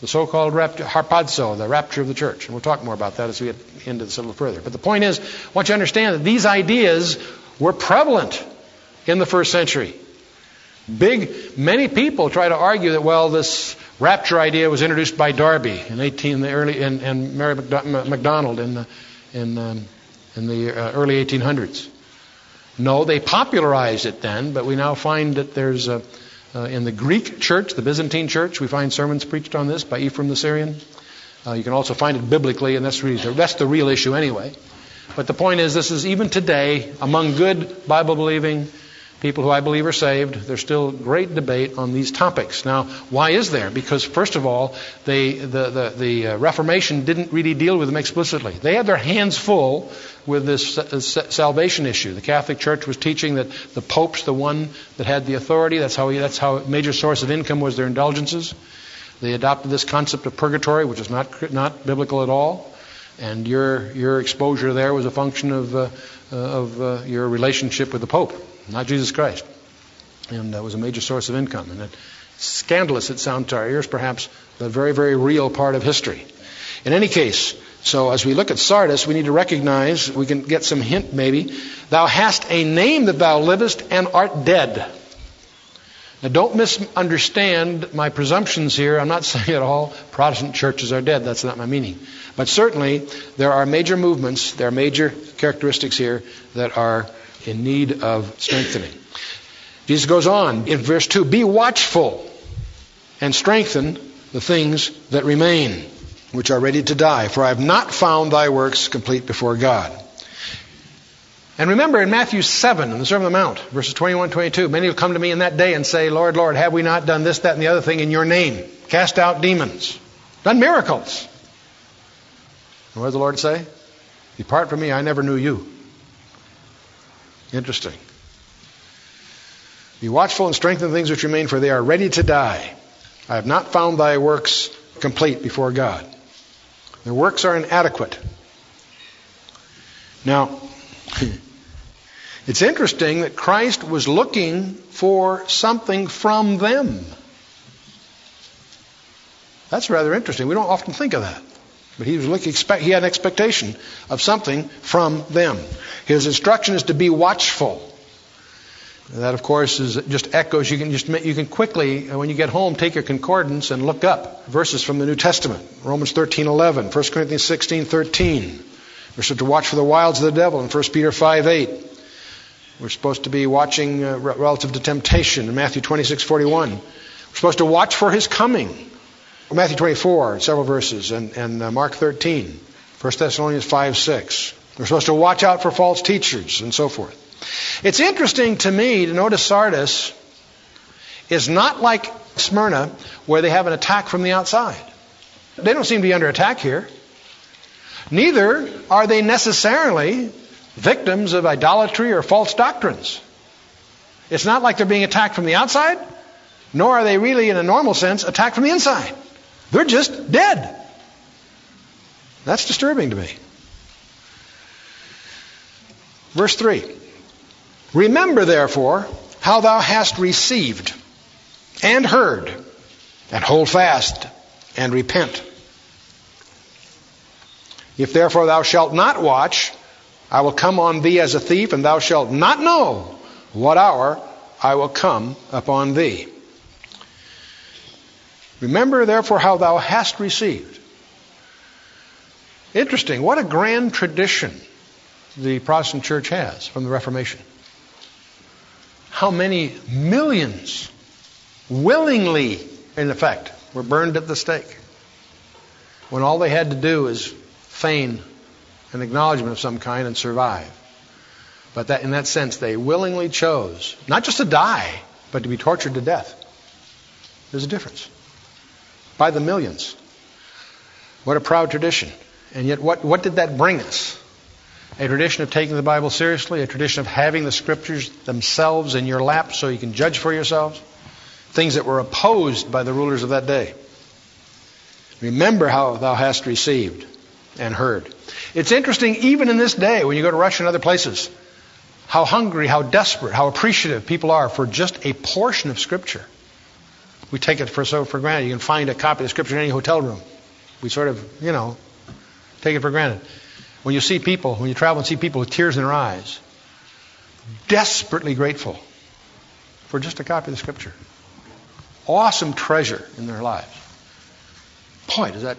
The so-called rapture, harpazo, the rapture of the church. And we'll talk more about that as we get into this a little further. But the point is, I want you to understand that these ideas were prevalent in the first century. Big, many people try to argue that, well, this rapture idea was introduced by Darby in 18, the early, and, and Mary MacDonald in, the, in um, in the uh, early 1800s. No, they popularized it then, but we now find that there's a, uh, in the Greek church, the Byzantine church, we find sermons preached on this by Ephraim the Syrian. Uh, you can also find it biblically, and that's, really, that's the real issue anyway. But the point is, this is even today among good Bible believing people who I believe are saved. There's still great debate on these topics. Now, why is there? Because, first of all, they, the, the, the uh, Reformation didn't really deal with them explicitly. They had their hands full with this uh, salvation issue. The Catholic Church was teaching that the Pope's the one that had the authority. That's how, he, that's how major source of income was their indulgences. They adopted this concept of purgatory, which is not, not biblical at all. And your, your exposure there was a function of, uh, of uh, your relationship with the Pope not Jesus Christ. And that was a major source of income. And it, scandalous it sounds to our ears, perhaps, but very, very real part of history. In any case, so as we look at Sardis, we need to recognize, we can get some hint maybe, thou hast a name that thou livest and art dead. Now don't misunderstand my presumptions here. I'm not saying at all Protestant churches are dead. That's not my meaning. But certainly, there are major movements, there are major characteristics here that are in need of strengthening. Jesus goes on in verse 2 Be watchful and strengthen the things that remain, which are ready to die, for I have not found thy works complete before God. And remember in Matthew 7, in the Sermon on the Mount, verses 21 22, many will come to me in that day and say, Lord, Lord, have we not done this, that, and the other thing in your name? Cast out demons, done miracles. And what does the Lord say? Depart from me, I never knew you. Interesting. Be watchful and strengthen the things which remain, for they are ready to die. I have not found thy works complete before God. Their works are inadequate. Now, it's interesting that Christ was looking for something from them. That's rather interesting. We don't often think of that. But he was looking, he had an expectation of something from them. His instruction is to be watchful. And that, of course, is just echoes. You can just you can quickly, uh, when you get home, take your concordance and look up verses from the New Testament. Romans 13:11, 1 Corinthians 16:13. We're supposed to watch for the wiles of the devil in 1 Peter 5:8. We're supposed to be watching uh, relative to temptation in Matthew 26:41. We're supposed to watch for his coming. Matthew 24, several verses, and, and uh, Mark 13, 1 Thessalonians 5, 6. We're supposed to watch out for false teachers and so forth. It's interesting to me to notice Sardis is not like Smyrna, where they have an attack from the outside. They don't seem to be under attack here. Neither are they necessarily victims of idolatry or false doctrines. It's not like they're being attacked from the outside, nor are they really, in a normal sense, attacked from the inside. They're just dead. That's disturbing to me. Verse 3 Remember, therefore, how thou hast received and heard, and hold fast and repent. If therefore thou shalt not watch, I will come on thee as a thief, and thou shalt not know what hour I will come upon thee. Remember therefore how thou hast received. Interesting. What a grand tradition the Protestant church has from the Reformation. How many millions willingly, in effect, were burned at the stake when all they had to do is feign an acknowledgement of some kind and survive. But that, in that sense, they willingly chose not just to die, but to be tortured to death. There's a difference by the millions. What a proud tradition. And yet, what, what did that bring us? A tradition of taking the Bible seriously, a tradition of having the Scriptures themselves in your lap so you can judge for yourselves. Things that were opposed by the rulers of that day. Remember how thou hast received and heard. It's interesting, even in this day, when you go to Russia and other places, how hungry, how desperate, how appreciative people are for just a portion of Scripture. We take it for so for granted. You can find a copy of scripture in any hotel room. We sort of, you know, take it for granted. When you see people, when you travel and see people with tears in their eyes, desperately grateful for just a copy of the scripture. Awesome treasure in their lives. Boy, does that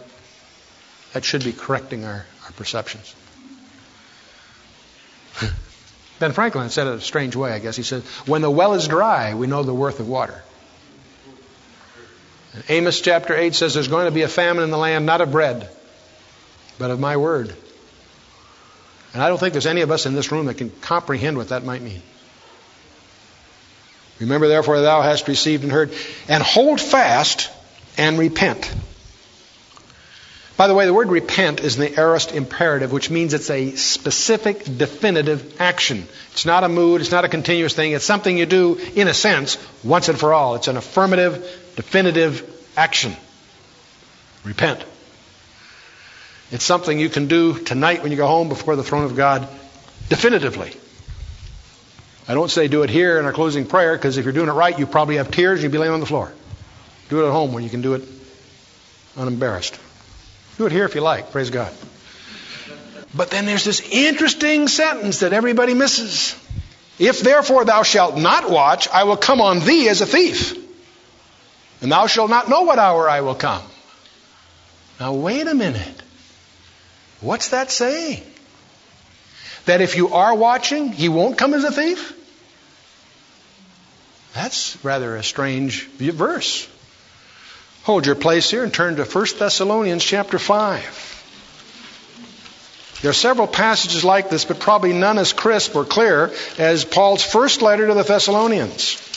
that should be correcting our, our perceptions. ben Franklin said it a strange way, I guess. He said, When the well is dry, we know the worth of water. Amos chapter 8 says there's going to be a famine in the land, not of bread, but of my word. And I don't think there's any of us in this room that can comprehend what that might mean. Remember, therefore, thou hast received and heard, and hold fast and repent. By the way, the word repent is in the aorist imperative, which means it's a specific, definitive action. It's not a mood, it's not a continuous thing, it's something you do, in a sense, once and for all. It's an affirmative, definitive action. Repent. It's something you can do tonight when you go home before the throne of God definitively. I don't say do it here in our closing prayer because if you're doing it right, you probably have tears and you'll be laying on the floor. Do it at home when you can do it unembarrassed. Do it here if you like. Praise God. But then there's this interesting sentence that everybody misses. If therefore thou shalt not watch, I will come on thee as a thief, and thou shalt not know what hour I will come. Now, wait a minute. What's that saying? That if you are watching, he won't come as a thief? That's rather a strange verse. Hold your place here and turn to 1 Thessalonians chapter 5. There are several passages like this, but probably none as crisp or clear as Paul's first letter to the Thessalonians.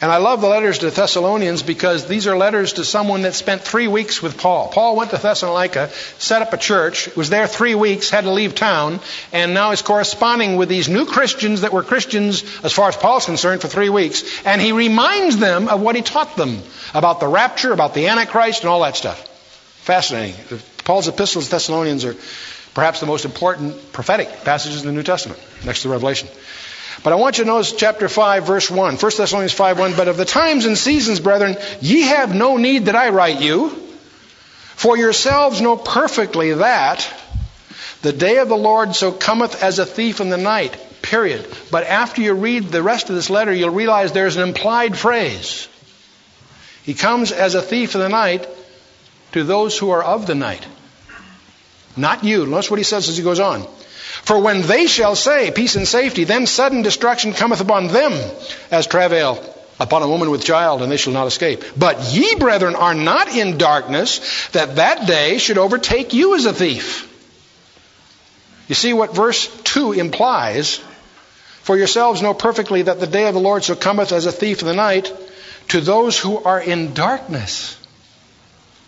And I love the letters to Thessalonians because these are letters to someone that spent three weeks with Paul. Paul went to Thessalonica, set up a church, was there three weeks, had to leave town, and now is corresponding with these new Christians that were Christians, as far as Paul's concerned, for three weeks. And he reminds them of what he taught them about the rapture, about the Antichrist, and all that stuff. Fascinating. Paul's epistles to Thessalonians are perhaps the most important prophetic passages in the New Testament, next to Revelation. But I want you to notice chapter 5, verse 1. 1 Thessalonians 5, 1. But of the times and seasons, brethren, ye have no need that I write you. For yourselves know perfectly that the day of the Lord so cometh as a thief in the night. Period. But after you read the rest of this letter, you'll realize there's an implied phrase. He comes as a thief in the night to those who are of the night. Not you. Notice what he says as he goes on. For when they shall say, Peace and safety, then sudden destruction cometh upon them as travail upon a woman with child, and they shall not escape. But ye, brethren, are not in darkness, that that day should overtake you as a thief. You see what verse 2 implies? For yourselves know perfectly that the day of the Lord so cometh as a thief in the night to those who are in darkness.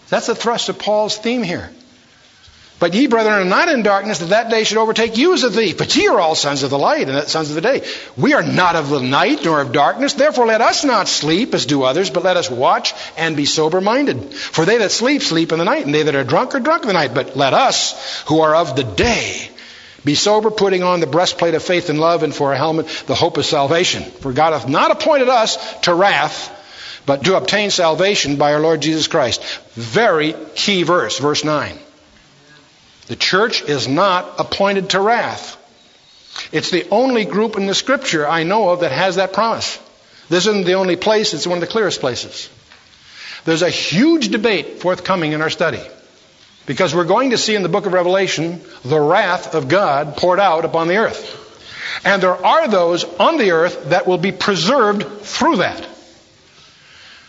That's the thrust of Paul's theme here. But ye, brethren, are not in darkness, that that day should overtake you as a thief. But ye are all sons of the light and sons of the day. We are not of the night nor of darkness. Therefore let us not sleep as do others, but let us watch and be sober minded. For they that sleep, sleep in the night, and they that are drunk are drunk in the night. But let us, who are of the day, be sober, putting on the breastplate of faith and love, and for a helmet the hope of salvation. For God hath not appointed us to wrath, but to obtain salvation by our Lord Jesus Christ. Very key verse, verse 9. The church is not appointed to wrath. It's the only group in the scripture I know of that has that promise. This isn't the only place, it's one of the clearest places. There's a huge debate forthcoming in our study. Because we're going to see in the book of Revelation the wrath of God poured out upon the earth. And there are those on the earth that will be preserved through that.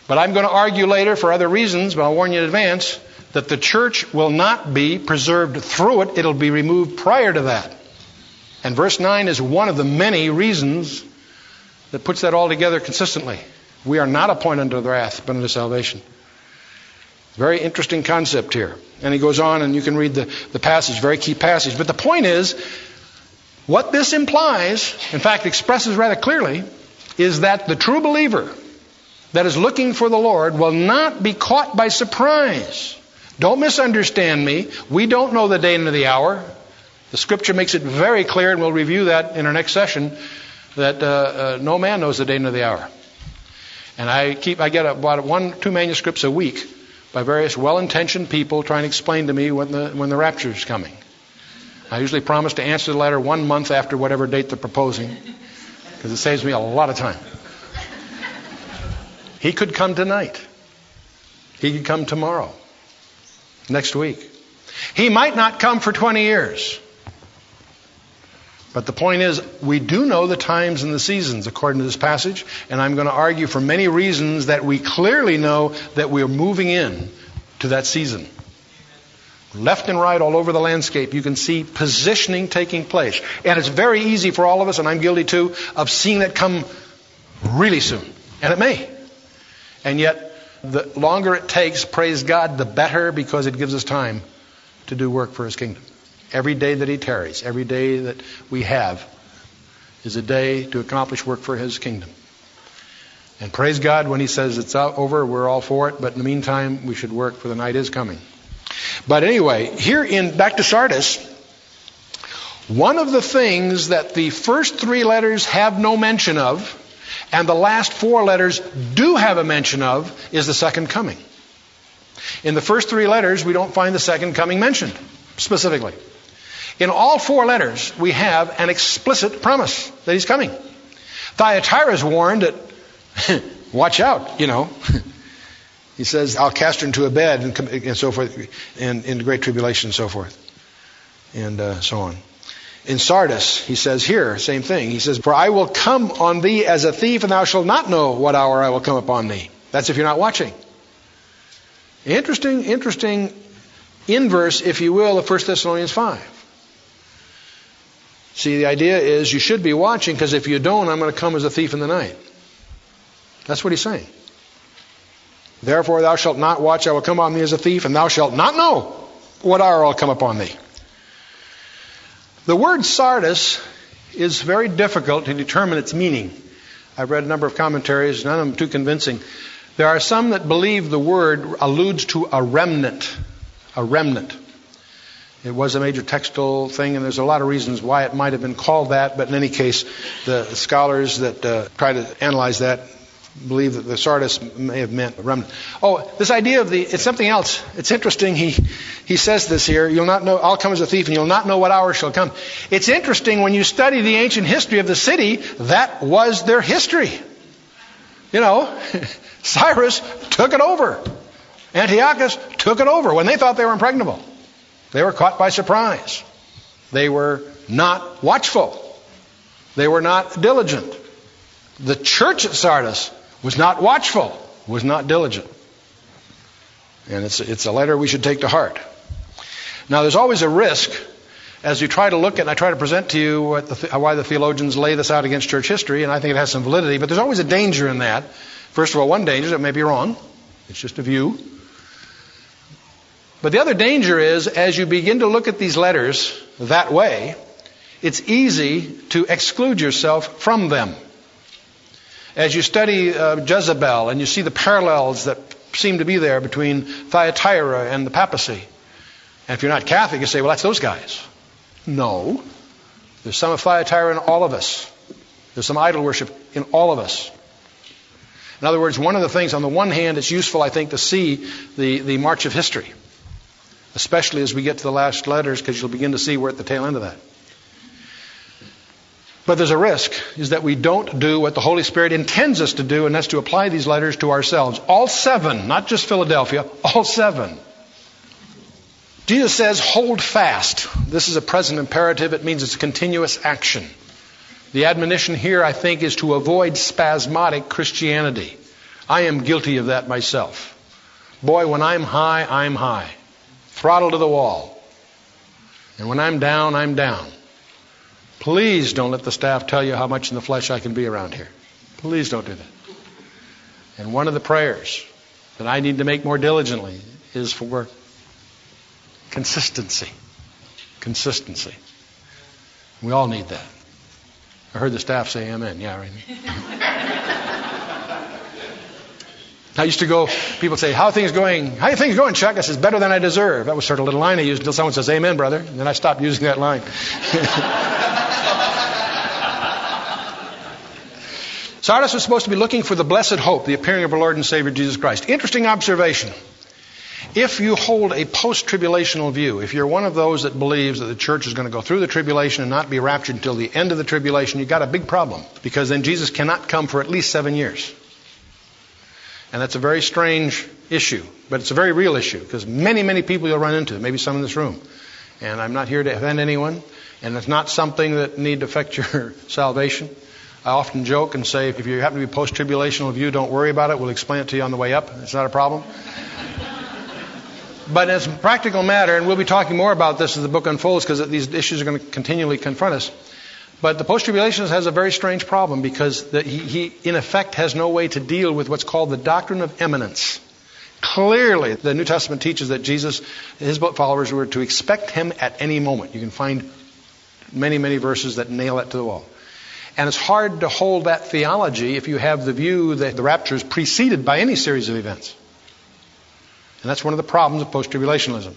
But I'm going to argue later for other reasons, but I'll warn you in advance that the church will not be preserved through it, it'll be removed prior to that. And verse 9 is one of the many reasons that puts that all together consistently. We are not appointed the wrath, but unto salvation. Very interesting concept here. And he goes on, and you can read the, the passage, very key passage. But the point is, what this implies, in fact, expresses rather clearly, is that the true believer that is looking for the Lord will not be caught by surprise. Don't misunderstand me. We don't know the day and the hour. The scripture makes it very clear, and we'll review that in our next session, that uh, uh, no man knows the day and the hour. And I keep, I get about one, two manuscripts a week by various well-intentioned people trying to explain to me when the, when the rapture is coming. I usually promise to answer the letter one month after whatever date they're proposing, because it saves me a lot of time. He could come tonight. He could come tomorrow next week. He might not come for 20 years. But the point is, we do know the times and the seasons according to this passage, and I'm going to argue for many reasons that we clearly know that we're moving in to that season. Left and right all over the landscape, you can see positioning taking place. And it's very easy for all of us, and I'm guilty too, of seeing that come really soon. And it may. And yet, the longer it takes, praise God, the better because it gives us time to do work for His kingdom. Every day that He tarries, every day that we have, is a day to accomplish work for His kingdom. And praise God when He says it's over, we're all for it, but in the meantime, we should work for the night is coming. But anyway, here in, back to Sardis, one of the things that the first three letters have no mention of and the last four letters do have a mention of is the second coming. In the first three letters, we don't find the second coming mentioned specifically. In all four letters, we have an explicit promise that he's coming. Thyatira is warned that, watch out, you know. he says, I'll cast her into a bed and, and so forth, and into great tribulation and so forth, and uh, so on. In Sardis, he says here, same thing. He says, For I will come on thee as a thief, and thou shalt not know what hour I will come upon thee. That's if you're not watching. Interesting, interesting inverse, if you will, of 1 Thessalonians 5. See, the idea is you should be watching because if you don't, I'm going to come as a thief in the night. That's what he's saying. Therefore, thou shalt not watch, I will come on thee as a thief, and thou shalt not know what hour I'll come upon thee. The word Sardis is very difficult to determine its meaning. I've read a number of commentaries, none of them too convincing. There are some that believe the word alludes to a remnant. A remnant. It was a major textile thing, and there's a lot of reasons why it might have been called that, but in any case, the scholars that uh, try to analyze that believe that the Sardis may have meant remnant. Oh, this idea of the, it's something else. It's interesting. He, he says this here. You'll not know, I'll come as a thief and you'll not know what hour shall come. It's interesting when you study the ancient history of the city, that was their history. You know, Cyrus took it over. Antiochus took it over when they thought they were impregnable. They were caught by surprise. They were not watchful. They were not diligent. The church at Sardis was not watchful, was not diligent. And it's, it's a letter we should take to heart. Now, there's always a risk as you try to look at, and I try to present to you the, why the theologians lay this out against church history, and I think it has some validity, but there's always a danger in that. First of all, one danger, is it may be wrong. It's just a view. But the other danger is, as you begin to look at these letters that way, it's easy to exclude yourself from them. As you study uh, Jezebel and you see the parallels that seem to be there between Thyatira and the papacy, and if you're not Catholic, you say, well, that's those guys. No. There's some of Thyatira in all of us. There's some idol worship in all of us. In other words, one of the things, on the one hand, it's useful, I think, to see the, the march of history, especially as we get to the last letters, because you'll begin to see we're at the tail end of that. But there's a risk, is that we don't do what the Holy Spirit intends us to do, and that's to apply these letters to ourselves. All seven, not just Philadelphia, all seven. Jesus says, hold fast. This is a present imperative. It means it's a continuous action. The admonition here, I think, is to avoid spasmodic Christianity. I am guilty of that myself. Boy, when I'm high, I'm high. Throttle to the wall. And when I'm down, I'm down. Please don't let the staff tell you how much in the flesh I can be around here. Please don't do that. And one of the prayers that I need to make more diligently is for consistency. Consistency. We all need that. I heard the staff say amen. Yeah, right. I used to go, people say, how things going? How are things going, Chuck? I says, better than I deserve. That was sort of a little line I used until someone says, amen, brother. And then I stopped using that line. Sardis was supposed to be looking for the blessed hope, the appearing of our Lord and Savior Jesus Christ. Interesting observation. If you hold a post tribulational view, if you're one of those that believes that the church is going to go through the tribulation and not be raptured until the end of the tribulation, you've got a big problem because then Jesus cannot come for at least seven years. And that's a very strange issue, but it's a very real issue because many, many people you'll run into, maybe some in this room. And I'm not here to offend anyone, and it's not something that need to affect your salvation. I often joke and say, if you happen to be post tribulational view, don't worry about it. We'll explain it to you on the way up. It's not a problem. but as a practical matter, and we'll be talking more about this as the book unfolds because these issues are going to continually confront us. But the post tribulationist has a very strange problem because the, he, he, in effect, has no way to deal with what's called the doctrine of imminence. Clearly, the New Testament teaches that Jesus, his followers were to expect him at any moment. You can find many, many verses that nail that to the wall. And it's hard to hold that theology if you have the view that the rapture is preceded by any series of events. And that's one of the problems of post tribulationism.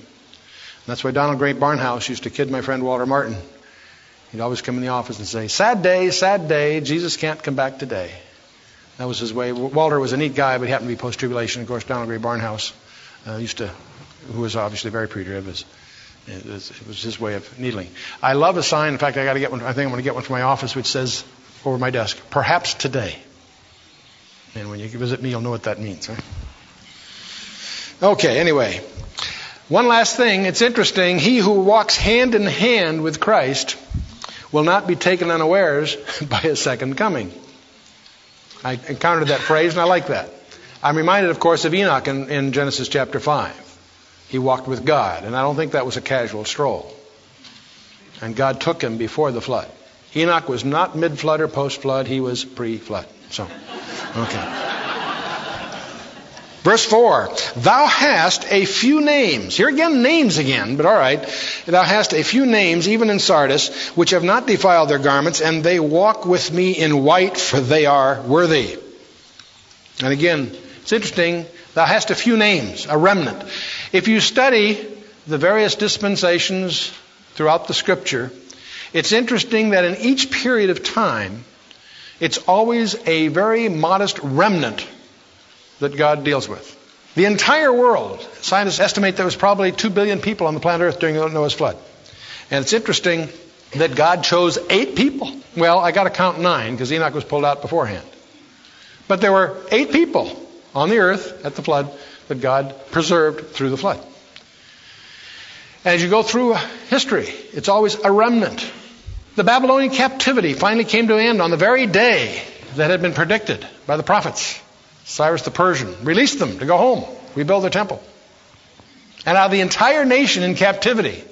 That's why Donald Grey Barnhouse used to kid my friend Walter Martin. He'd always come in the office and say, Sad day, sad day, Jesus can't come back today. That was his way. Walter was a neat guy, but he happened to be post tribulation. Of course, Donald Grey Barnhouse uh, used to, who was obviously very was it was, it was his way of needling. I love a sign. In fact, I got to get one. I think I'm going to get one from my office, which says over my desk, "Perhaps today." And when you visit me, you'll know what that means. Right? Okay. Anyway, one last thing. It's interesting. He who walks hand in hand with Christ will not be taken unawares by his second coming. I encountered that phrase, and I like that. I'm reminded, of course, of Enoch in, in Genesis chapter 5. He walked with God, and I don't think that was a casual stroll. And God took him before the flood. Enoch was not mid flood or post flood, he was pre flood. So, okay. Verse 4 Thou hast a few names. Here again, names again, but all right. Thou hast a few names, even in Sardis, which have not defiled their garments, and they walk with me in white, for they are worthy. And again, it's interesting. Thou hast a few names, a remnant. If you study the various dispensations throughout the scripture, it's interesting that in each period of time, it's always a very modest remnant that God deals with. The entire world, scientists estimate there was probably 2 billion people on the planet Earth during Noah's flood. And it's interesting that God chose eight people. Well, I got to count nine because Enoch was pulled out beforehand. But there were eight people on the earth at the flood that God preserved through the flood. As you go through history, it's always a remnant. The Babylonian captivity finally came to an end on the very day that had been predicted by the prophets. Cyrus the Persian released them to go home, rebuild the temple. And out of the entire nation in captivity,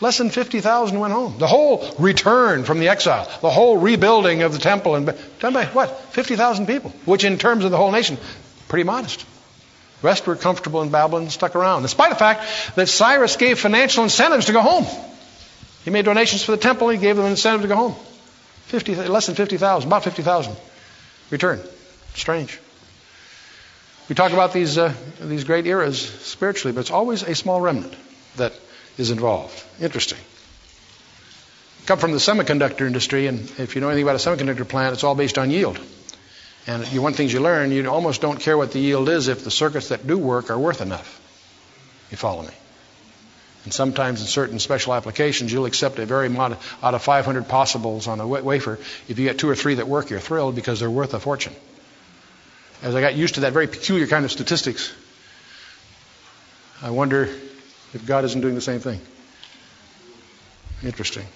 less than 50,000 went home. The whole return from the exile, the whole rebuilding of the temple, and done by what? 50,000 people, which in terms of the whole nation, pretty modest. The rest were comfortable in Babylon and stuck around, despite the fact that Cyrus gave financial incentives to go home. He made donations for the temple, he gave them an incentive to go home. 50, less than 50,000, about 50,000 return. Strange. We talk about these, uh, these great eras spiritually, but it's always a small remnant that is involved. Interesting. Come from the semiconductor industry, and if you know anything about a semiconductor plant, it's all based on yield. And you, one things you learn, you almost don't care what the yield is if the circuits that do work are worth enough. You follow me? And sometimes in certain special applications, you'll accept a very mod- out of 500 possibles on a wafer. If you get two or three that work, you're thrilled because they're worth a fortune as I got used to that very peculiar kind of statistics, I wonder if God isn't doing the same thing. Interesting.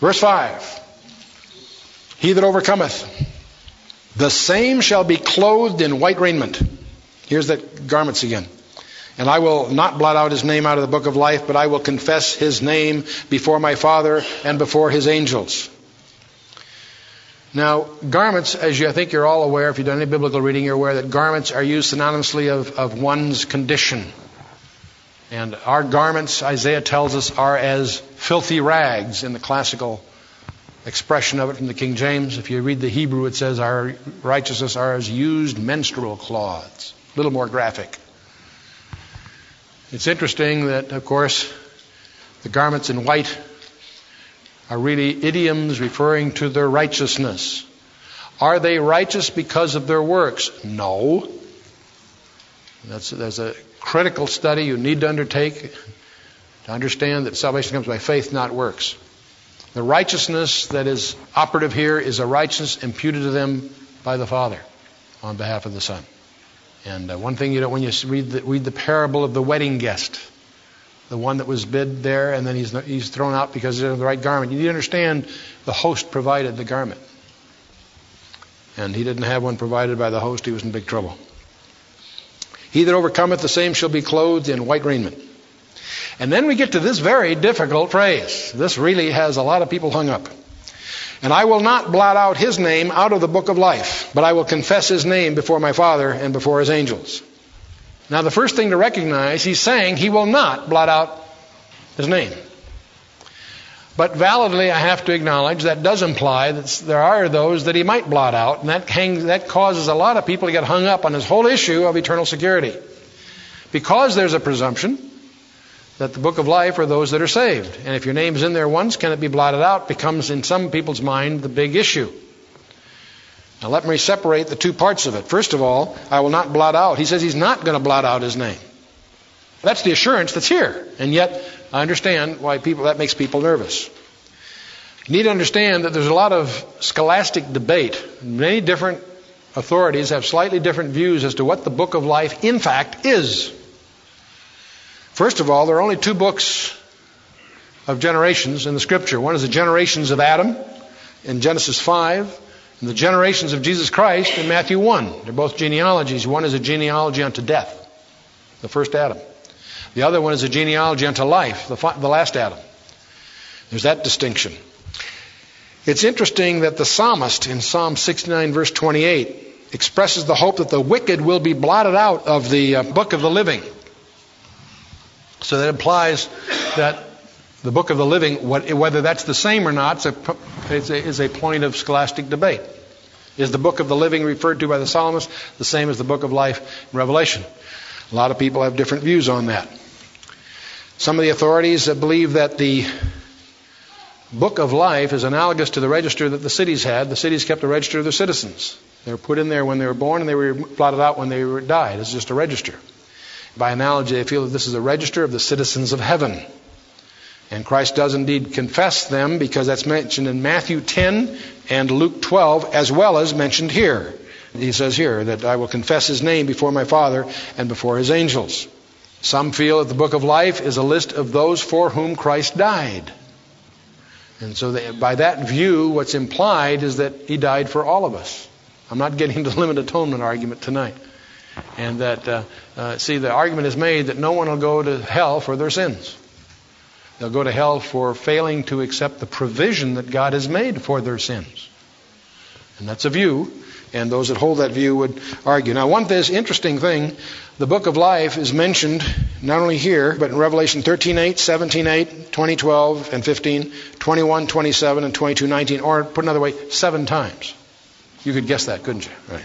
Verse 5 He that overcometh, the same shall be clothed in white raiment. Here's the garments again. And I will not blot out his name out of the book of life, but I will confess his name before my Father and before his angels. Now, garments, as you, I think you're all aware, if you've done any biblical reading, you're aware that garments are used synonymously of, of one's condition. And our garments, Isaiah tells us, are as filthy rags in the classical expression of it from the King James. If you read the Hebrew, it says our righteousness are as used menstrual cloths. A little more graphic. It's interesting that, of course, the garments in white are really idioms referring to their righteousness. Are they righteous because of their works? No. That's, that's a critical study you need to undertake to understand that salvation comes by faith, not works. The righteousness that is operative here is a righteousness imputed to them by the Father on behalf of the Son. And uh, one thing you know, when you read the, read the parable of the wedding guest, the one that was bid there, and then he's, he's thrown out because he doesn't have the right garment. You need to understand the host provided the garment. And he didn't have one provided by the host, he was in big trouble. He that overcometh, the same shall be clothed in white raiment. And then we get to this very difficult phrase. This really has a lot of people hung up. And I will not blot out his name out of the book of life, but I will confess his name before my Father and before his angels. Now, the first thing to recognize, he's saying he will not blot out his name. But validly, I have to acknowledge that does imply that there are those that he might blot out, and that, hangs, that causes a lot of people to get hung up on this whole issue of eternal security. Because there's a presumption that the book of life are those that are saved. And if your name's in there once, can it be blotted out? Becomes, in some people's mind, the big issue. Now let me separate the two parts of it. First of all, I will not blot out. He says he's not going to blot out his name. That's the assurance that's here. And yet, I understand why people, that makes people nervous. You need to understand that there's a lot of scholastic debate. Many different authorities have slightly different views as to what the book of life, in fact, is. First of all, there are only two books of generations in the scripture. One is the generations of Adam in Genesis 5, and the generations of Jesus Christ in Matthew 1. They're both genealogies. One is a genealogy unto death, the first Adam. The other one is a genealogy unto life, the, the last Adam. There's that distinction. It's interesting that the psalmist in Psalm 69, verse 28, expresses the hope that the wicked will be blotted out of the uh, book of the living. So that implies that the book of the living, whether that's the same or not, is a, point of scholastic debate. Is the book of the living referred to by the psalmist the same as the book of life in Revelation? A lot of people have different views on that. Some of the authorities believe that the book of life is analogous to the register that the cities had. The cities kept a register of their citizens. They were put in there when they were born and they were blotted out when they died. It's just a register. By analogy, they feel that this is a register of the citizens of heaven. And Christ does indeed confess them because that's mentioned in Matthew 10 and Luke 12 as well as mentioned here. He says here that I will confess his name before my Father and before his angels. Some feel that the book of life is a list of those for whom Christ died. And so they, by that view, what's implied is that he died for all of us. I'm not getting into the limit atonement argument tonight. And that, uh, uh, see, the argument is made that no one will go to hell for their sins. They'll go to hell for failing to accept the provision that God has made for their sins. And that's a view, and those that hold that view would argue. Now, one this interesting thing, the book of life is mentioned not only here, but in Revelation 13:8, 17:8, 20:12, and 15, 21, 27, and 22:19, or put another way, seven times. You could guess that, couldn't you? Right.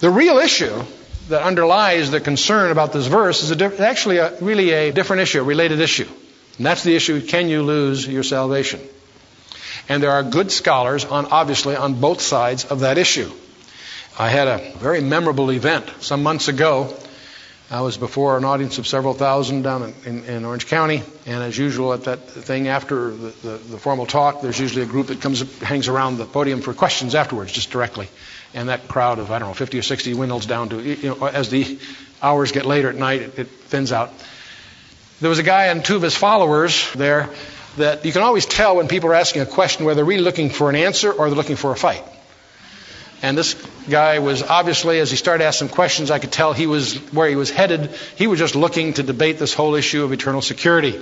The real issue that underlies the concern about this verse is actually a, really a different issue, a related issue. And that's the issue can you lose your salvation? And there are good scholars on obviously on both sides of that issue. I had a very memorable event some months ago. I was before an audience of several thousand down in, in, in Orange County, and as usual at that thing after the, the, the, formal talk, there's usually a group that comes hangs around the podium for questions afterwards, just directly. And that crowd of I don't know 50 or 60 dwindles down to you know as the hours get later at night, it, it thins out. There was a guy and two of his followers there that you can always tell when people are asking a question whether they're really looking for an answer or they're looking for a fight. And this guy was obviously, as he started asking questions, I could tell he was where he was headed. He was just looking to debate this whole issue of eternal security.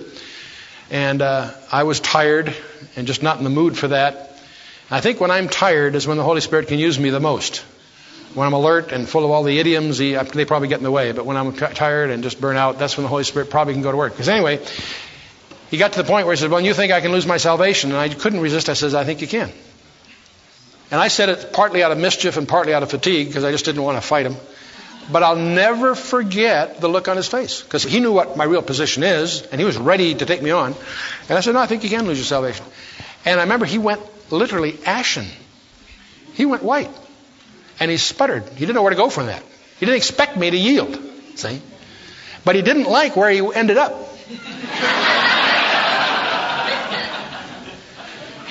And uh, I was tired and just not in the mood for that. I think when I'm tired is when the Holy Spirit can use me the most. When I'm alert and full of all the idioms, he, they probably get in the way. But when I'm tired and just burn out, that's when the Holy Spirit probably can go to work. Because anyway, he got to the point where he said, Well, you think I can lose my salvation? And I couldn't resist. I said, I think you can. And I said it partly out of mischief and partly out of fatigue because I just didn't want to fight him. But I'll never forget the look on his face because he knew what my real position is and he was ready to take me on. And I said, No, I think you can lose your salvation. And I remember he went literally ashen. He went white. And he sputtered. He didn't know where to go from that. He didn't expect me to yield. See? But he didn't like where he ended up.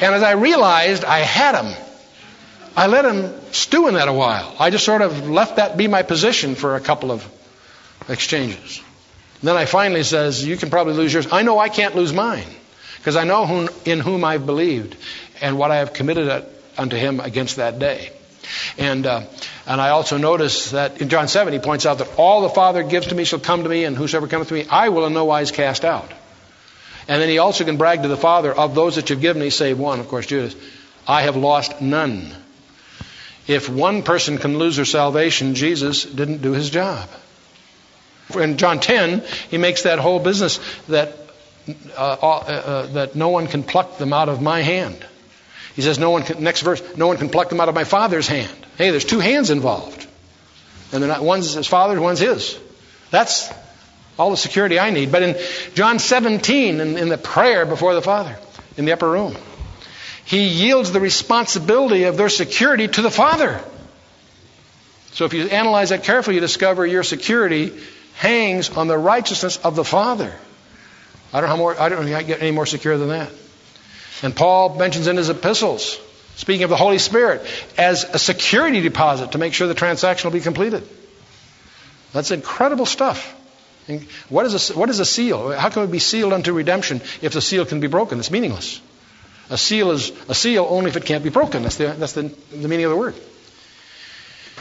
and as I realized I had him, I let him stew in that a while. I just sort of left that be my position for a couple of exchanges. And then I finally says, "You can probably lose yours. I know I can't lose mine because I know whom, in whom I've believed and what I have committed unto Him against that day." And uh, and I also notice that in John 7 he points out that all the Father gives to me shall come to me, and whosoever cometh to me I will in no wise cast out. And then he also can brag to the Father of those that you've given me, save one, of course, Judas. I have lost none. If one person can lose their salvation, Jesus didn't do his job. In John 10, he makes that whole business that uh, uh, uh, that no one can pluck them out of my hand. He says, no one can, next verse, no one can pluck them out of my Father's hand. Hey, there's two hands involved. And they're not, one's his Father's, one's his. That's all the security I need. But in John 17, in, in the prayer before the Father, in the upper room, he yields the responsibility of their security to the Father. So if you analyze that carefully, you discover your security hangs on the righteousness of the Father. I don't know how more, I don't get any more secure than that. And Paul mentions in his epistles, speaking of the Holy Spirit, as a security deposit to make sure the transaction will be completed. That's incredible stuff. What is, a, what is a seal? How can it be sealed unto redemption if the seal can be broken? It's meaningless. A seal is a seal only if it can't be broken. That's the, that's the, the meaning of the word.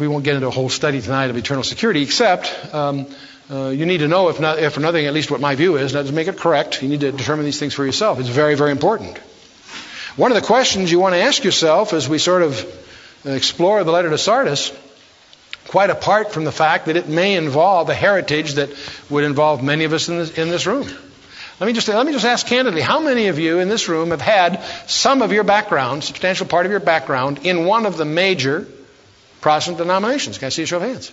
We won't get into a whole study tonight of eternal security, except um, uh, you need to know, if, not, if for nothing, at least what my view is, and to make it correct, you need to determine these things for yourself. It's very, very important. One of the questions you want to ask yourself as we sort of explore the letter to Sardis, quite apart from the fact that it may involve a heritage that would involve many of us in this, in this room. Let me just let me just ask candidly: How many of you in this room have had some of your background, substantial part of your background, in one of the major Protestant denominations? Can I see a show of hands?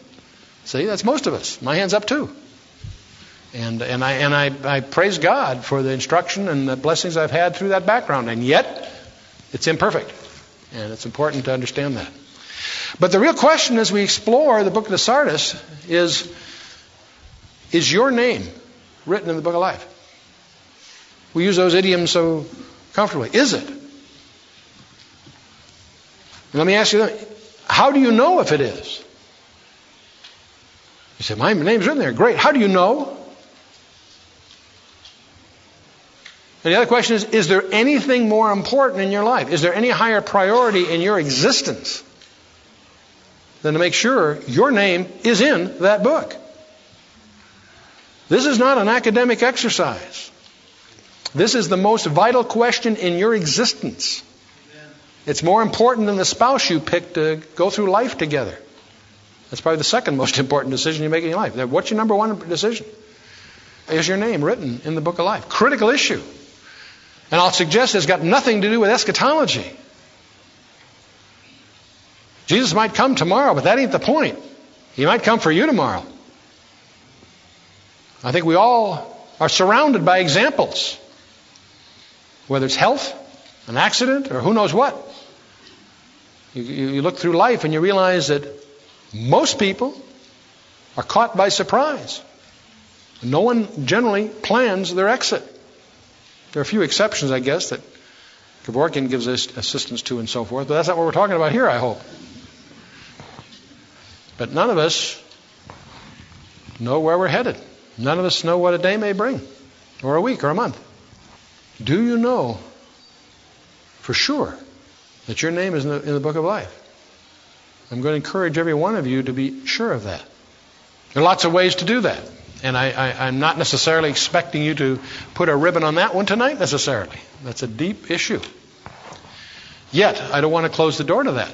See, that's most of us. My hand's up too. And and I and I, I praise God for the instruction and the blessings I've had through that background. And yet, it's imperfect, and it's important to understand that. But the real question as we explore the book of the Sardis is: Is your name written in the book of life? We use those idioms so comfortably. Is it? And let me ask you how do you know if it is? You say, My name's written there. Great. How do you know? And the other question is Is there anything more important in your life? Is there any higher priority in your existence than to make sure your name is in that book? This is not an academic exercise. This is the most vital question in your existence. It's more important than the spouse you pick to go through life together. That's probably the second most important decision you make in your life. What's your number one decision? Is your name written in the book of life? Critical issue. And I'll suggest it's got nothing to do with eschatology. Jesus might come tomorrow, but that ain't the point. He might come for you tomorrow. I think we all are surrounded by examples whether it's health, an accident, or who knows what. You, you, look through life and you realize that most people are caught by surprise. No one generally plans their exit. There are a few exceptions, I guess, that Kevorkian gives us assistance to and so forth, but that's not what we're talking about here, I hope. But none of us know where we're headed. None of us know what a day may bring, or a week, or a month. Do you know for sure that your name is in the, in the book of life? I'm going to encourage every one of you to be sure of that. There are lots of ways to do that. And I, am not necessarily expecting you to put a ribbon on that one tonight, necessarily. That's a deep issue. Yet, I don't want to close the door to that.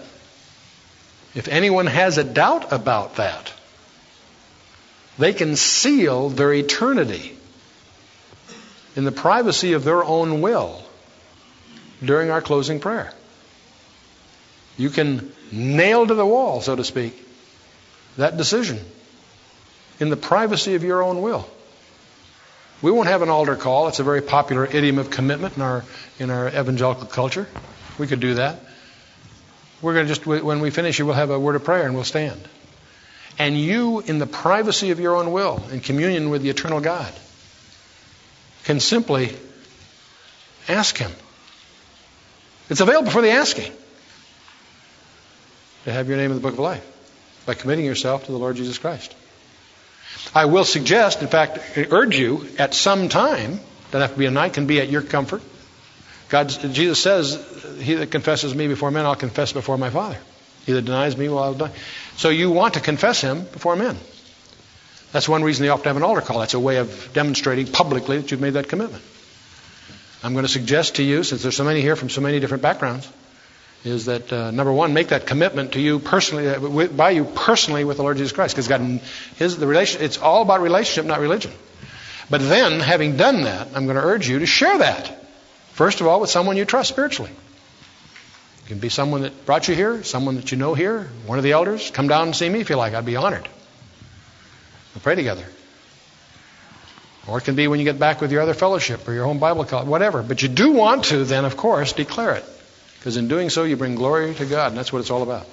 If anyone has a doubt about that, they can seal their eternity in the privacy of their own will during our closing prayer. You can nail to the wall, so to speak, that decision in the privacy of your own will. We won't have an altar call. It's a very popular idiom of commitment in our in our evangelical culture. We could do that. We're going to just when we finish, we'll have a word of prayer and we'll stand. And you, in the privacy of your own will, in communion with the eternal God, can simply ask Him. It's available for the asking to have your name in the book of life by committing yourself to the Lord Jesus Christ. I will suggest, in fact, urge you at some time, doesn't have to be a night, can be at your comfort. God, Jesus says, He that confesses me before men, I'll confess before my Father. He that denies me, well, I'll die. So you want to confess Him before men. That's one reason they often have an altar call. That's a way of demonstrating publicly that you've made that commitment. I'm going to suggest to you, since there's so many here from so many different backgrounds, is that uh, number one, make that commitment to you personally, uh, by you personally with the Lord Jesus Christ, because God, His the relation, it's all about relationship, not religion. But then, having done that, I'm going to urge you to share that. First of all, with someone you trust spiritually. It can be someone that brought you here, someone that you know here, one of the elders. Come down and see me if you like. I'd be honored. We'll pray together. Or it can be when you get back with your other fellowship or your home Bible college, whatever. But you do want to then, of course, declare it. Because in doing so, you bring glory to God, and that's what it's all about.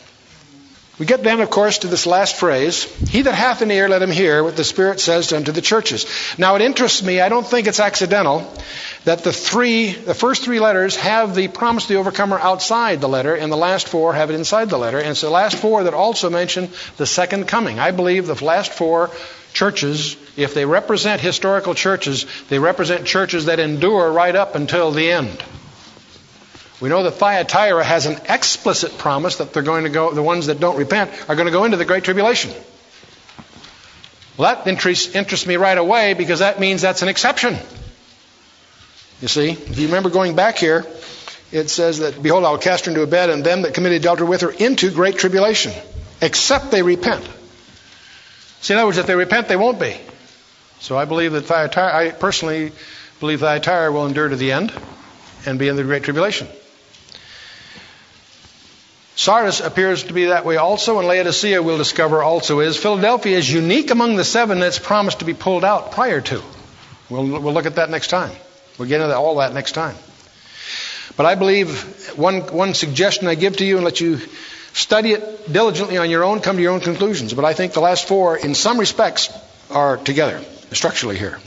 We get then, of course, to this last phrase He that hath an ear, let him hear what the Spirit says unto the churches. Now, it interests me, I don't think it's accidental, that the three, the first three letters have the promise of the overcomer outside the letter, and the last four have it inside the letter. And it's the last four that also mention the second coming. I believe the last four churches, if they represent historical churches, they represent churches that endure right up until the end. We know that Thyatira has an explicit promise that they're going to go, the ones that don't repent are going to go into the Great Tribulation. Well, that interests, interests me right away because that means that's an exception. You see, if you remember going back here, it says that, Behold, I will cast her into a bed, and them that committed adultery with her into great tribulation, except they repent. See, in other words, if they repent, they won't be. So I believe that Thyatira, I personally believe Thyatira will endure to the end and be in the great tribulation. Sardis appears to be that way also, and Laodicea we'll discover also is. Philadelphia is unique among the seven that's promised to be pulled out prior to. We'll, we'll look at that next time. We'll get into all that next time. But I believe one, one suggestion I give to you and let you study it diligently on your own, come to your own conclusions. But I think the last four, in some respects, are together structurally here.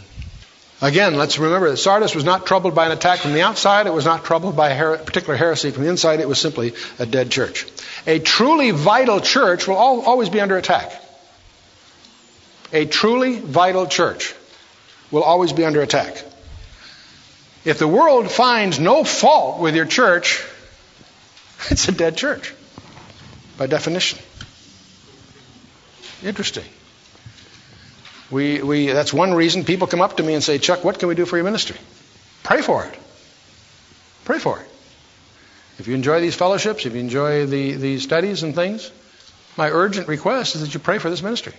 Again, let's remember that Sardis was not troubled by an attack from the outside. It was not troubled by a particular heresy from the inside. It was simply a dead church. A truly vital church will al- always be under attack. A truly vital church will always be under attack. If the world finds no fault with your church, it's a dead church by definition. Interesting. We, we, that's one reason people come up to me and say, Chuck, what can we do for your ministry? Pray for it. Pray for it. If you enjoy these fellowships, if you enjoy the, studies and things, my urgent request is that you pray for this ministry.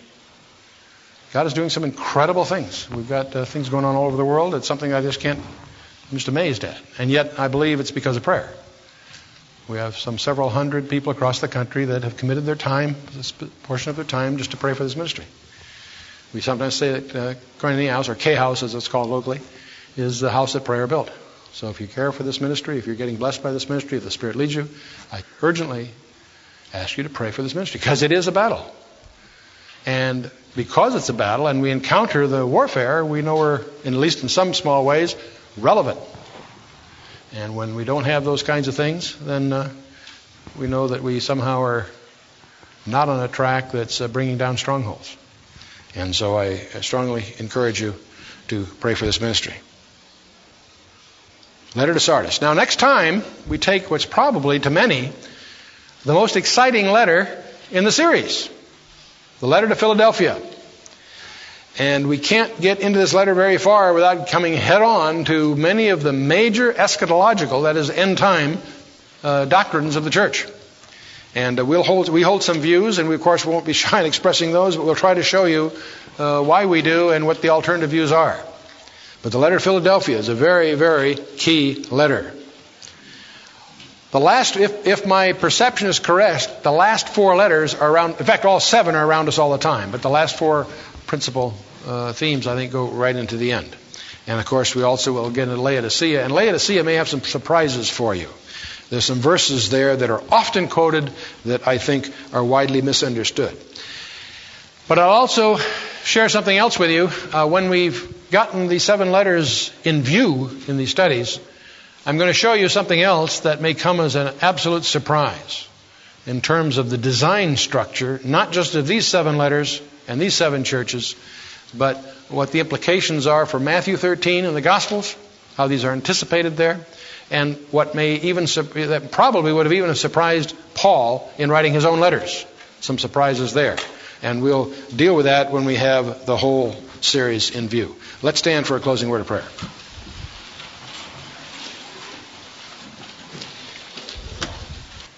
God is doing some incredible things. We've got uh, things going on all over the world. It's something I just can't, I'm just amazed at. And yet I believe it's because of prayer. We have some several hundred people across the country that have committed their time, this portion of their time, just to pray for this ministry. We sometimes say that uh, Koinonia House, or K House as it's called locally, is the house that prayer built. So if you care for this ministry, if you're getting blessed by this ministry, if the Spirit leads you, I urgently ask you to pray for this ministry because it is a battle. And because it's a battle and we encounter the warfare, we know we're, at least in some small ways, relevant. And when we don't have those kinds of things, then uh, we know that we somehow are not on a track that's uh, bringing down strongholds. And so I strongly encourage you to pray for this ministry. Letter to Sardis. Now, next time, we take what's probably, to many, the most exciting letter in the series the letter to Philadelphia. And we can't get into this letter very far without coming head on to many of the major eschatological, that is, end time, uh, doctrines of the church. And uh, we'll hold, we hold some views, and we, of course, won't be shy in expressing those, but we'll try to show you uh, why we do and what the alternative views are. But the letter to Philadelphia is a very, very key letter. The last, if, if my perception is correct, the last four letters are around, in fact, all seven are around us all the time, but the last four principal uh, themes, I think, go right into the end. And of course, we also will get into Laodicea, and Laodicea may have some surprises for you. There's some verses there that are often quoted that I think are widely misunderstood. But I'll also share something else with you. Uh, when we've gotten the seven letters in view in these studies, I'm going to show you something else that may come as an absolute surprise in terms of the design structure, not just of these seven letters and these seven churches, but what the implications are for Matthew 13 and the Gospels, how these are anticipated there, and what may even that probably would have even surprised Paul in writing his own letters. Some surprises there. And we'll deal with that when we have the whole series in view. Let's stand for a closing word of prayer.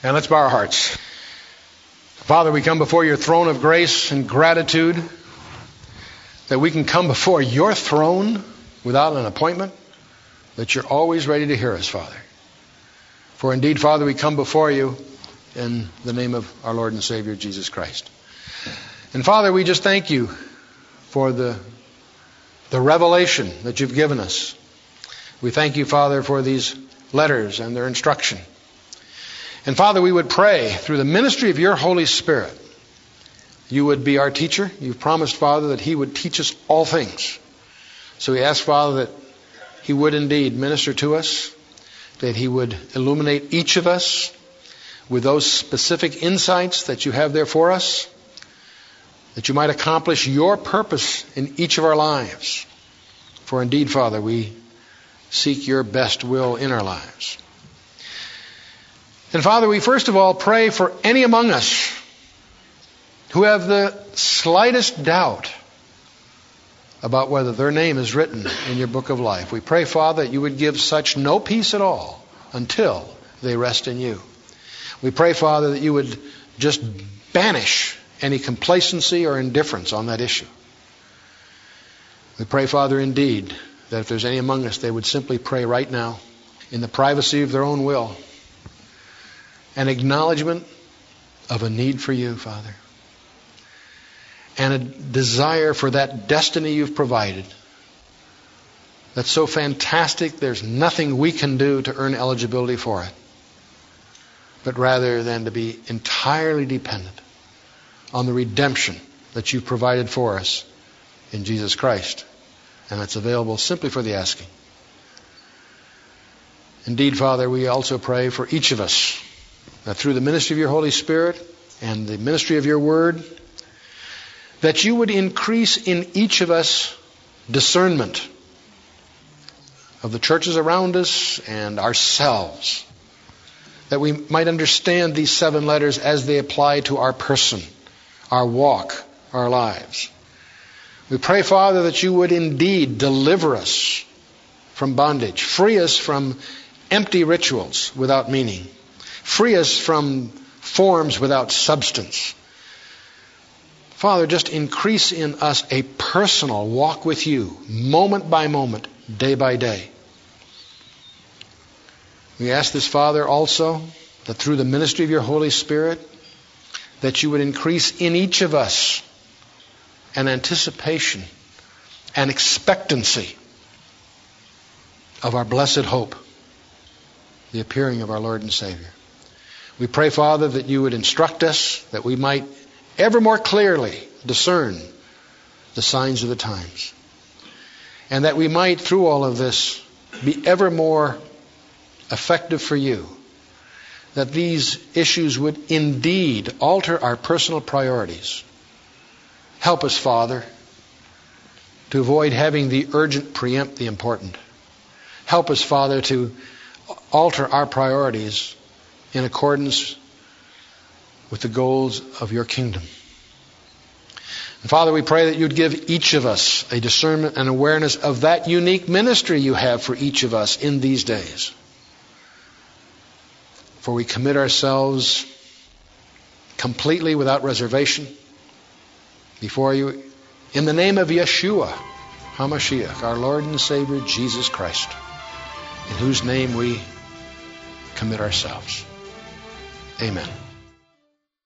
And let's bow our hearts. Father, we come before your throne of grace and gratitude that we can come before your throne without an appointment that you're always ready to hear us, Father. For indeed, Father, we come before you in the name of our Lord and Savior, Jesus Christ. And Father, we just thank you for the, the revelation that you've given us. We thank you, Father, for these letters and their instruction. And Father, we would pray through the ministry of your Holy Spirit, you would be our teacher. You've promised, Father, that He would teach us all things. So we ask, Father, that he would indeed minister to us, that He would illuminate each of us with those specific insights that you have there for us, that you might accomplish your purpose in each of our lives. For indeed, Father, we seek your best will in our lives. And Father, we first of all pray for any among us who have the slightest doubt about whether their name is written in your book of life. We pray, Father, that you would give such no peace at all until they rest in you. We pray, Father, that you would just banish any complacency or indifference on that issue. We pray, Father, indeed, that if there's any among us, they would simply pray right now in the privacy of their own will an acknowledgement of a need for you, Father, and a desire for that destiny you've provided that's so fantastic there's nothing we can do to earn eligibility for it, but rather than to be entirely dependent on the redemption that you've provided for us in Jesus Christ. And that's available simply for the asking. Indeed, Father, we also pray for each of us that through the ministry of your Holy Spirit and the ministry of your Word, that you would increase in each of us discernment of the churches around us and ourselves, that we might understand these seven letters as they apply to our person, our walk, our lives. We pray, Father, that you would indeed deliver us from bondage, free us from empty rituals without meaning, free us from forms without substance. Father, just increase in us a personal walk with you, moment by moment, day by day. We ask this, Father, also that through the ministry of your Holy Spirit, that you would increase in each of us an anticipation, an expectancy of our blessed hope, the appearing of our Lord and Savior. We pray, Father, that you would instruct us, that we might ever more clearly discern the signs of the times, and that we might, through all of this, be ever more effective for you. That these issues would indeed alter our personal priorities. Help us, Father, to avoid having the urgent preempt the important. Help us, Father, to alter our priorities in accordance with the goals of your kingdom. And Father, we pray that you'd give each of us a discernment and awareness of that unique ministry you have for each of us in these days. For we commit ourselves completely without reservation before you in the name of Yeshua HaMashiach, our Lord and Savior Jesus Christ, in whose name we commit ourselves. Amen.